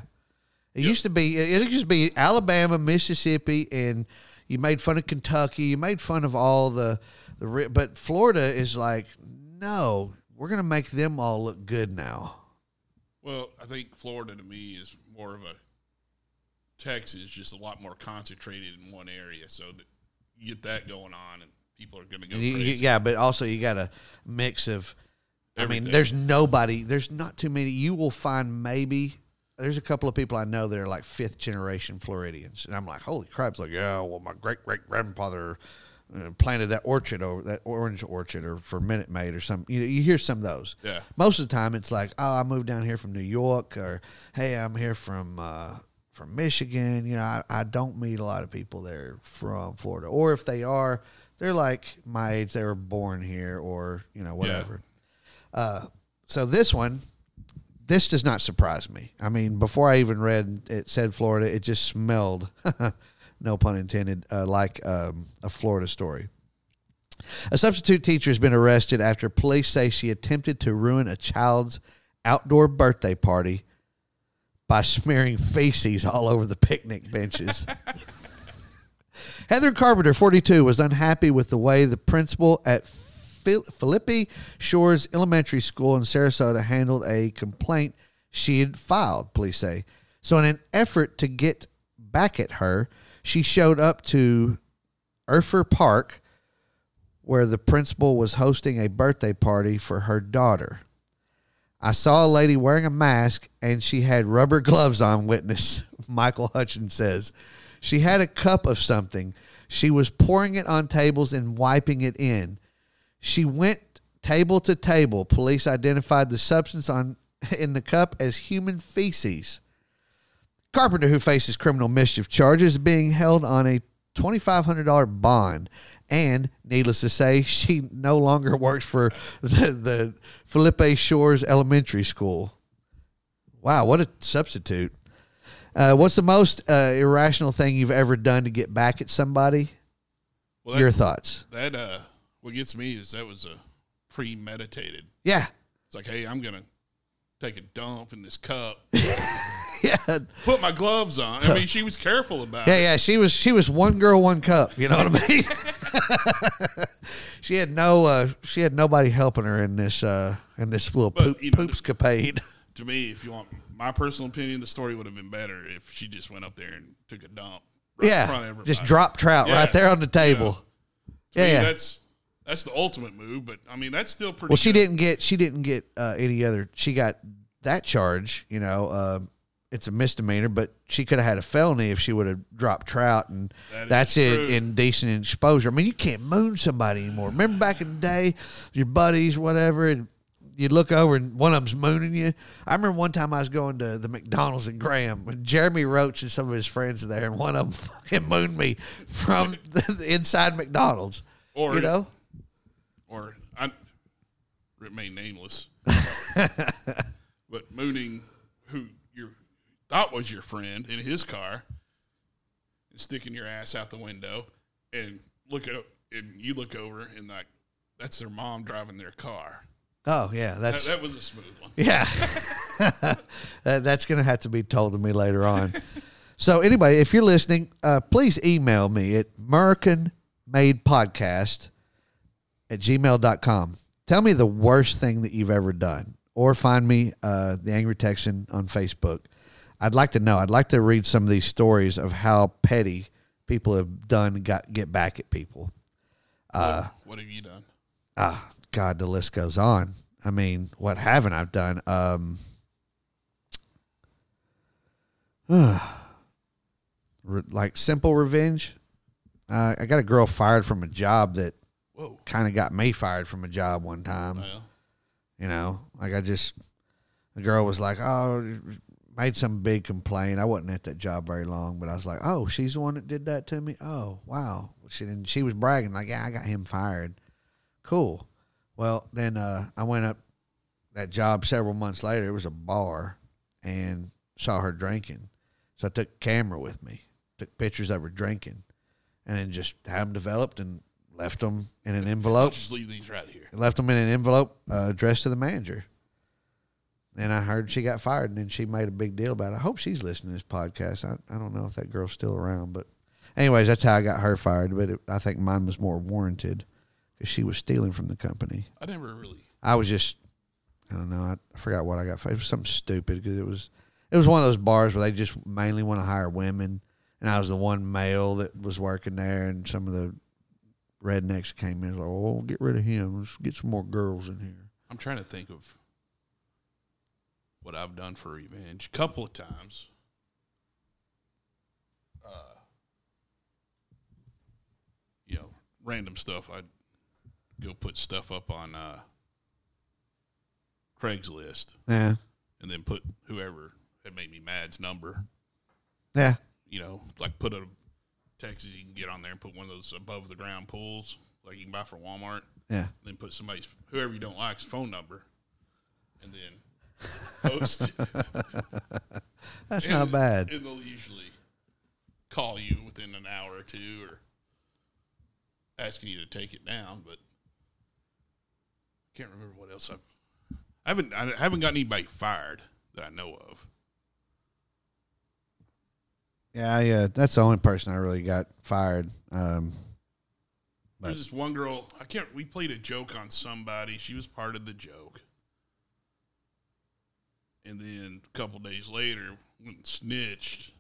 it used to be. It used to be Alabama, Mississippi, and you made fun of Kentucky. You made fun of all the the. But Florida is like, no, we're gonna make them all look good now. Well, I think Florida to me is more of a Texas, just a lot more concentrated in one area. So that you get that going on, and people are going to go You- yeah, but also you got a mix of. I mean, there's nobody. There's not too many. You will find maybe. There's a couple of people I know that are like fifth generation Floridians, and I'm like, holy crap! It's like, yeah, well, my great great grandfather uh, planted that orchard over that orange orchard, or for Minute Maid or something. You know, you hear some of those. Yeah. Most of the time, it's like, oh, I moved down here from New York, or hey, I'm here from uh, from Michigan. You know, I, I don't meet a lot of people that are from Florida, or if they are, they're like my age. They were born here, or you know, whatever. Uh, so this one, this does not surprise me. I mean, before I even read it said Florida, it just smelled, no pun intended, uh, like um, a Florida story. A substitute teacher has been arrested after police say she attempted to ruin a child's outdoor birthday party by smearing feces all over the picnic benches. Heather Carpenter, 42, was unhappy with the way the principal at Phillippi Shores Elementary School in Sarasota handled a complaint she had filed, police say. So, in an effort to get back at her, she showed up to Urfer Park, where the principal was hosting a birthday party for her daughter. I saw a lady wearing a mask and she had rubber gloves on, witness Michael Hutchins says. She had a cup of something. She was pouring it on tables and wiping it in. She went table to table. Police identified the substance on in the cup as human feces. Carpenter, who faces criminal mischief charges, being held on a $2,500 bond. And needless to say, she no longer works for the, the Phillippi Shores Elementary School. Wow, what a substitute. Uh, what's the most uh, irrational thing you've ever done to get back at somebody? Well, Your thoughts? that uh, what gets me is that was a premeditated. Yeah. It's like, hey, I'm gonna take a dump in this cup. Yeah. Put my gloves on. I mean, she was careful about Yeah, it. yeah. Yeah. She was she was one girl, one cup. You know what I mean? she had no uh, she had nobody helping her in this uh, in this little But, poop, you know, the- poopscapade. To me, if you want my personal opinion, the story would have been better if she just went up there and took a dump. Right in front of Yeah, just drop trout Yeah, right there on the you table. know. Yeah, me, yeah. That's that's the ultimate move, but I mean that's still pretty. Well, she good. didn't get she didn't get uh, any other. She got that charge. You know, uh, it's a misdemeanor, but she could have had a felony if she would have dropped trout, and That that's it. true. Indecent exposure. I mean, you can't moon somebody anymore. Remember back in the day, your buddies, whatever, and you look over and one of them's mooning you. I remember one time I was going to the McDonald's in Graham, and Jeremy Roach and some of his friends are there, and one of them fucking mooned me from the, the inside McDonald's. Or- you know, or I remain nameless, but mooning who you thought was your friend in his car and sticking your ass out the window and look at and you look over and like that's their mom driving their car. oh yeah, That, that's that was a smooth one. Yeah. that, that's going to have to be told to me later on. so, anyway, if you're listening, uh, please email me at American Made Podcast at gmail.com. Tell me the worst thing that you've ever done, or find me, uh, The Angry Texan, on Facebook. I'd like to know. I'd like to read some of these stories of how petty people have done got get back at people. Uh, what, have you done? ah, God, the list goes on. I mean, what haven't I done? Um, re- like simple revenge. Uh, I got a girl fired from a job that. Kind of got me fired from a job one time. Well, You know, like I just, the girl was like, oh, made some big complaint. I wasn't at that job very long, but I was like, oh, she's the one that did that to me. Oh, wow. She and she was bragging like, yeah, I got him fired. Cool. Well, then uh, I went up that job several months later. It was a bar, and saw her drinking. So I took camera with me, took pictures of her drinking, and then just had them developed and left them in an I'll envelope just leave these right here. left them in an envelope uh, addressed to the manager. And I heard she got fired, and then she made a big deal about it. I hope she's listening to this podcast. I, I don't know if that girl's still around, but anyways, that's how I got her fired. But it, I think mine was more warranted because she was stealing from the company. I never really. I was just, I don't know, I, I forgot what I got fired. It was something stupid because it was, it was one of those bars where they just mainly want to hire women, and I was the one male that was working there, and some of the rednecks came in like, "Oh, get rid of him. Let's get some more girls in here." I'm trying to think of what I've done for revenge. A couple of times. Uh, you know, random stuff. I'd go put stuff up on uh, Craigslist Yeah, and then put whoever had made me mad's number. yeah, You know, like put a Texas you can get on there and put one of those above the ground pools like you can buy for Walmart. yeah. then put somebody's whoever you don't like's phone number, and then post. That's And- not bad. And they'll usually call you within an hour or two, or asking you to take it down, but I can't remember what else I've, I haven't. I haven't gotten anybody fired that I know of. Yeah, yeah. That's the only person I really got fired. Um, There's this one girl. I can't. We played a joke on somebody. She was part of the joke, and then a couple days later, went and snitched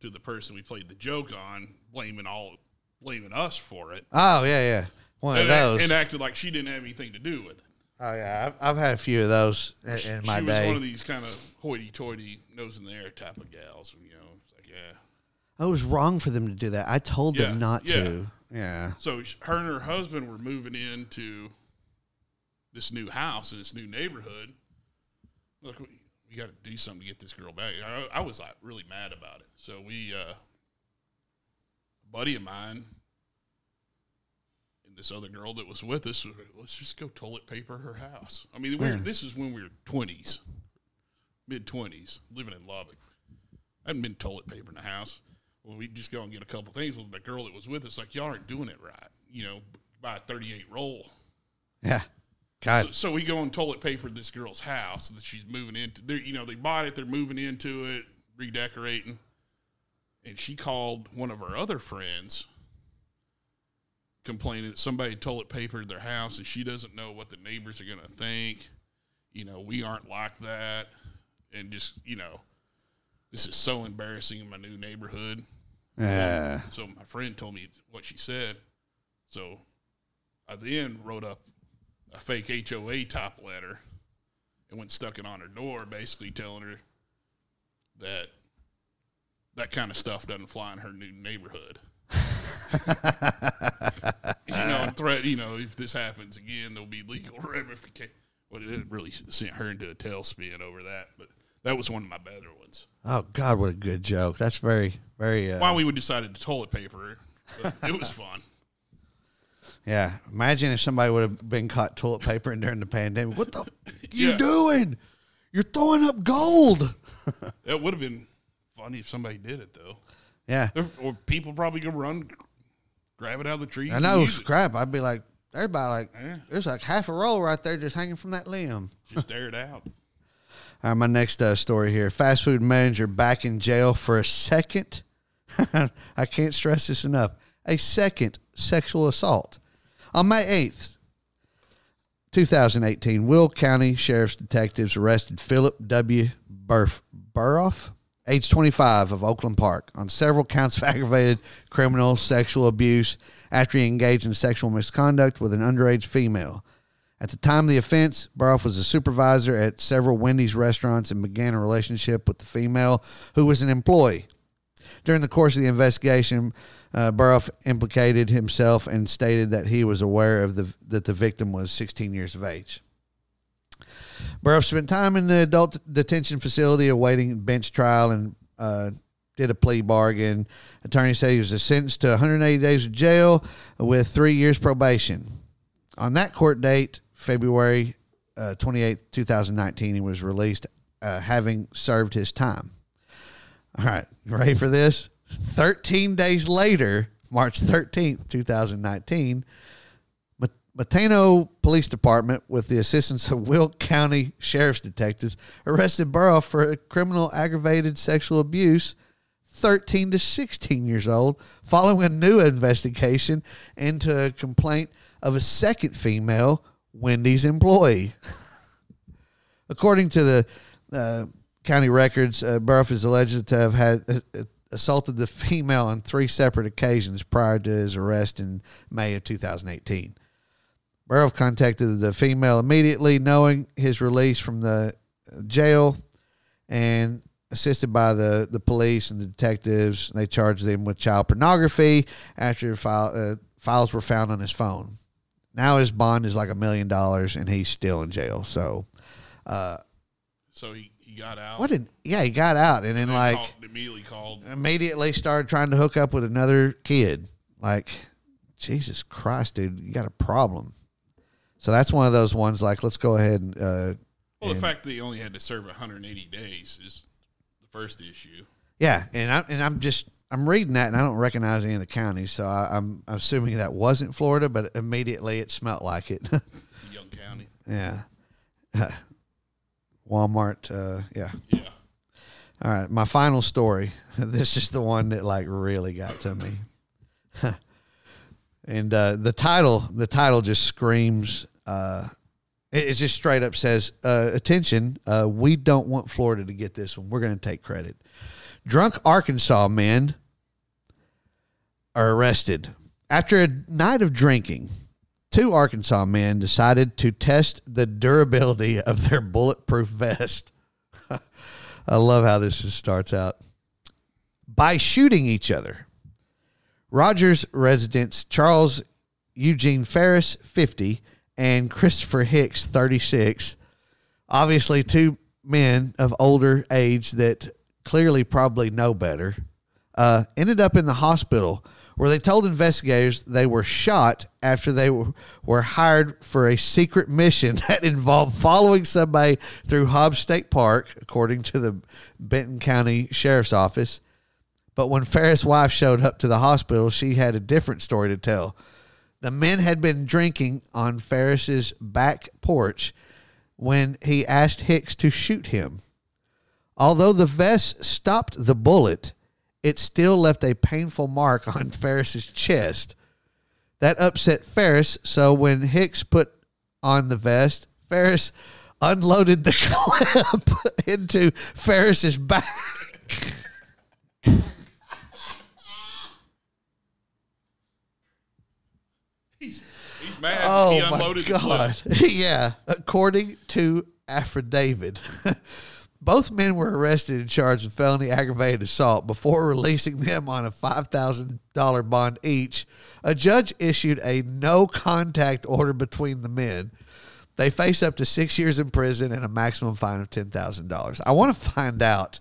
to the person we played the joke on, blaming all, blaming us for it, oh yeah, yeah. One of those. and acted like she didn't have anything to do with it. oh yeah, I've, I've had a few of those in, in my she was one of these kind of hoity-toity, nose in the air type of gals. You know, it's like yeah. It was wrong for them to do that. I told Yeah, them not yeah. to. Yeah. So her and her husband were moving into this new house in this new neighborhood. Look, we, we got to do something to get this girl back. I, I was like really mad about it. So we, uh, a buddy of mine, and this other girl that was with us, let's just go toilet paper her house. I mean, we were, Yeah. this is when we were twenties, mid twenties, living in Lubbock. I hadn't been toilet paper in the house. Well, we just go and get a couple things. Well, the girl that was with us, like, y'all aren't doing it right. You know, buy a 38 roll. Yeah. God. So, so we go and toilet paper this girl's house that she's moving into. They're, you know, they bought it, they're moving into it, redecorating. And she called one of her other friends complaining that somebody toilet papered their house and she doesn't know what the neighbors are going to think. You know, we aren't like that. And just, you know, this is so embarrassing in my new neighborhood. Yeah. So my friend told me what she said. So I then wrote up a fake HOA top letter and went stuck it on her door, basically telling her that that kind of stuff doesn't fly in her new neighborhood. you know, and threat. You know, if this happens again, there'll be legal ramifications. Well, it really sent her into a tailspin over that, but that was one of my better ones. Oh God, what a good joke. That's very, very. Uh, Why we decided to toilet paper it was fun. yeah. Imagine if somebody would have been caught toilet papering during the pandemic. What the you Yeah. doing? You're throwing up gold. That would have been funny if somebody did it though. Yeah. Or, or people probably go run, grab it out of the tree. I know. Scrap. I'd be like, everybody like, Yeah. there's like half a roll right there just hanging from that limb. Just air it out. All right, my next uh, story here. Fast food manager back in jail for a second. I can't stress this enough. A second sexual assault. On May 8th, 2018, Will County Sheriff's detectives arrested Philip W. Burf, Burroff, age 25 of Oakland Park, on several counts of aggravated criminal sexual abuse after he engaged in sexual misconduct with an underage female. At the time of the offense, Burroff was a supervisor at several Wendy's restaurants and began a relationship with the female who was an employee. During the course of the investigation, uh, Burroff implicated himself and stated that he was aware of the that the victim was 16 years of age. Burroff spent time in the adult detention facility awaiting bench trial and uh, did a plea bargain. Attorney said he was sentenced to 180 days of jail with three years probation. On that court date, February uh, 28th, 2019, he was released, uh, having served his time. All right, ready for this? 13 days later, March 13th, 2019, Mat- Matano Police Department, with the assistance of Will County Sheriff's detectives, arrested Burrow for criminal aggravated sexual abuse 13 to 16 years old, following a new investigation into a complaint of a second female Wendy's employee. According to the uh, county records, uh, Burrow is alleged to have had uh, uh, assaulted the female on three separate occasions prior to his arrest in May of 2018. Burrow contacted the female immediately, knowing his release from the jail, and assisted by the, the police and the detectives, they charged him with child pornography after file, uh, files were found on his phone. Now his bond is like a million dollars, and he's still in jail. So, uh, So he, he got out. what did? Yeah, he got out, and then like called, immediately called. immediately started trying to hook up with another kid. Like, Jesus Christ, dude, you got a problem. So that's one of those ones. Like, let's go ahead and uh, Well, the and- fact that he only had to serve 180 days is the first issue. Yeah, and I'm and I'm just I'm reading that and I don't recognize any of the counties, so I, I'm assuming that wasn't Florida, but immediately it smelt like it. Young County. yeah. Walmart. Uh, yeah. Yeah. All right, my final story. This is the one that like really got to me. and uh, the title, the title just screams. Uh, it, it just straight up says, uh, "Attention! Uh, we don't want Florida to get this one. We're going to take credit." Drunk Arkansas men are arrested after a night of drinking. Two Arkansas men decided to test the durability of their bulletproof vest. I love how this starts out. By shooting each other. Rogers residents Charles Eugene Ferris, 50, and Christopher Hicks, 36, obviously two men of older age that clearly probably know better, uh, ended up in the hospital where they told investigators they were shot after they were, hired for a secret mission that involved following somebody through Hobbs State Park, according to the Benton County Sheriff's Office. But when Ferris' wife showed up to the hospital, she had a different story to tell. The men had been drinking on Ferris's back porch when he asked Hicks to shoot him. Although the vest stopped the bullet, it still left a painful mark on Ferris's chest. That upset Ferris, so when Hicks put on the vest, Ferris unloaded the clip into Ferris's back. He's he's mad. Oh he my unloaded the god! clip. yeah, according to affidavit, both men were arrested and charged with felony aggravated assault before releasing them on a five thousand dollar bond each. A judge issued a no contact order between the men. They face up to six years in prison and a maximum fine of ten thousand dollars. I want to find out.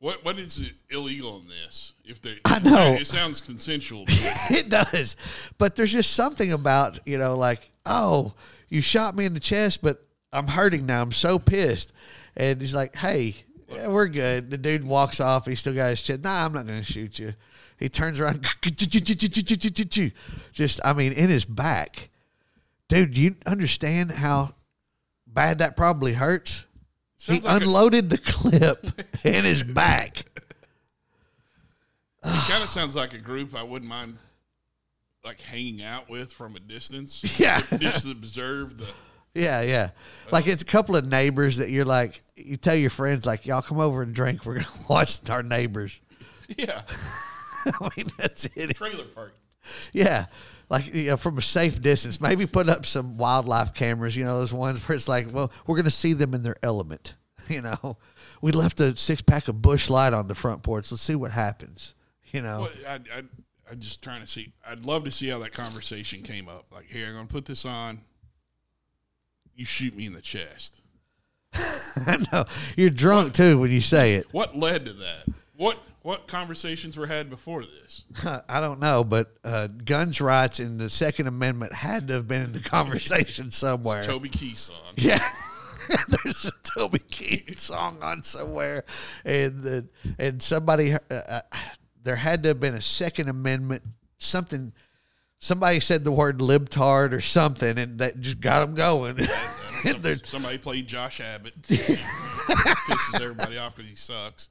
What what is it illegal in this? If they, I know. it sounds consensual. it does. But there's just something about, you know, like, oh, you shot me in the chest, but I'm hurting now. I'm so pissed. And he's like, hey, yeah, we're good. The dude walks off. He still got his chin. Nah, I'm not going to shoot you. He turns around. Just, I mean, in his back. Dude, you understand how bad that probably hurts? He Sounds like a- unloaded the clip in his back. It kind of sounds like a group I wouldn't mind like hanging out with from a distance. Yeah. just to observe the. Yeah, yeah. Like it's a couple of neighbors that you're like, you tell your friends like, y'all come over and drink. We're gonna watch our neighbors. Yeah, I mean, that's it. trailer park. Yeah, like you know, from a safe distance. Maybe put up some wildlife cameras. You know, those ones where it's like, well, we're gonna see them in their element. You know, we left a six pack of Busch Light on the front porch. Let's see what happens. You know, Well, I, I, I'm just trying to see. I'd love to see how that conversation came up. Like, here, I'm going to put this on. You shoot me in the chest. I know you're drunk too when you say it. What led to that? What what conversations were had before this? I don't know, but uh, guns rights and the Second Amendment had to have been in the conversation somewhere. Toby Keith song. Yeah. There's a Toby Keith song on somewhere, and the, and somebody uh, uh, there had to have been a Second Amendment something. Somebody said the word libtard or something, and that just got them going. Somebody played Josh Abbott. Pisses everybody off because he sucks.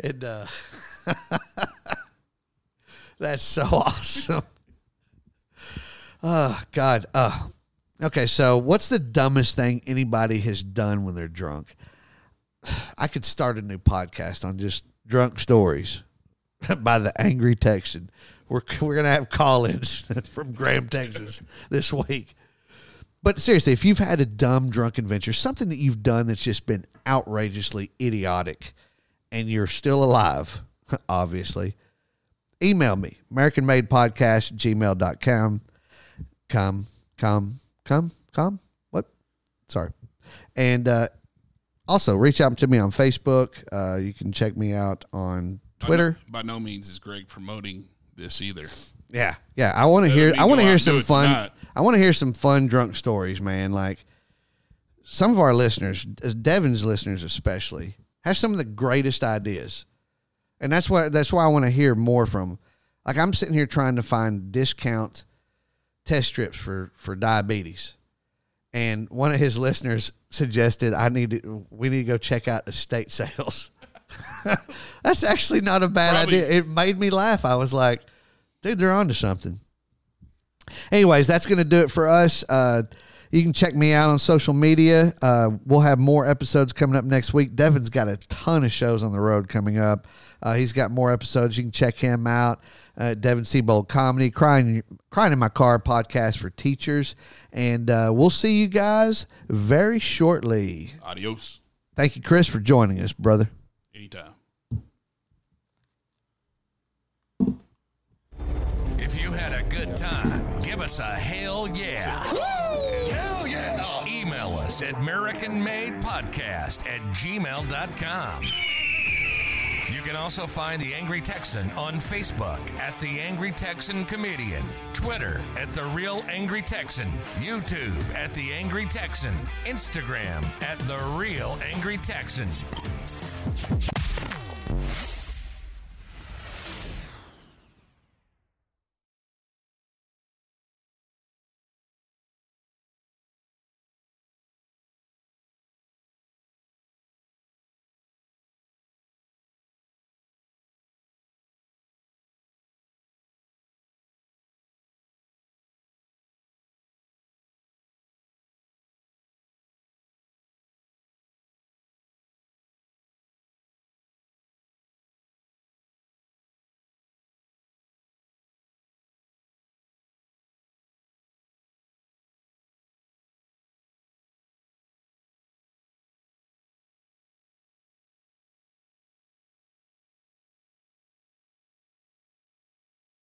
and uh, that's so awesome. Oh God. Uh, okay, so what's the dumbest thing anybody has done when they're drunk? I could start a new podcast on just drunk stories by the angry Texan. We're we're gonna have call-ins from Graham, Texas this week. But seriously, if you've had a dumb drunken venture, something that you've done that's just been outrageously idiotic, and you're still alive, obviously, email me, American Made Podcast, gmail.com. Come, come, come, come. What? Sorry. And uh, also reach out to me on Facebook. Uh, you can check me out on Twitter. By no, by no means is Greg promoting this either. Yeah, yeah. I want to hear. I want to hear some fun. tonight. I want to hear some fun drunk stories, man. Like some of our listeners, Devin's listeners especially, have some of the greatest ideas. and that's what that's why I want to hear more from. Like I'm sitting here trying to find discount test strips for for diabetes, and one of his listeners suggested I need to, we need to go check out estate sales. that's actually not a bad Probably- idea. It made me laugh. I was like, dude, they're onto something. Anyways, that's going to do it for us. Uh, you can check me out on social media. Uh, we'll have more episodes coming up next week. Devin's got a ton of shows on the road coming up. Uh, he's got more episodes. You can check him out. Uh, Devin Siebold Comedy, Crying, Crying in My Car podcast for teachers. And uh, we'll see you guys very shortly. Adios. Thank you, Chris, for joining us, brother. Anytime. If you had a good time, give us a hell yeah. hell yeah. Email us at AmericanMadePodcast at gmail.com. You can also find The Angry Texan on Facebook at The Angry Texan Comedian, Twitter at The Real Angry Texan, YouTube at The Angry Texan, Instagram at The Real Angry Texan.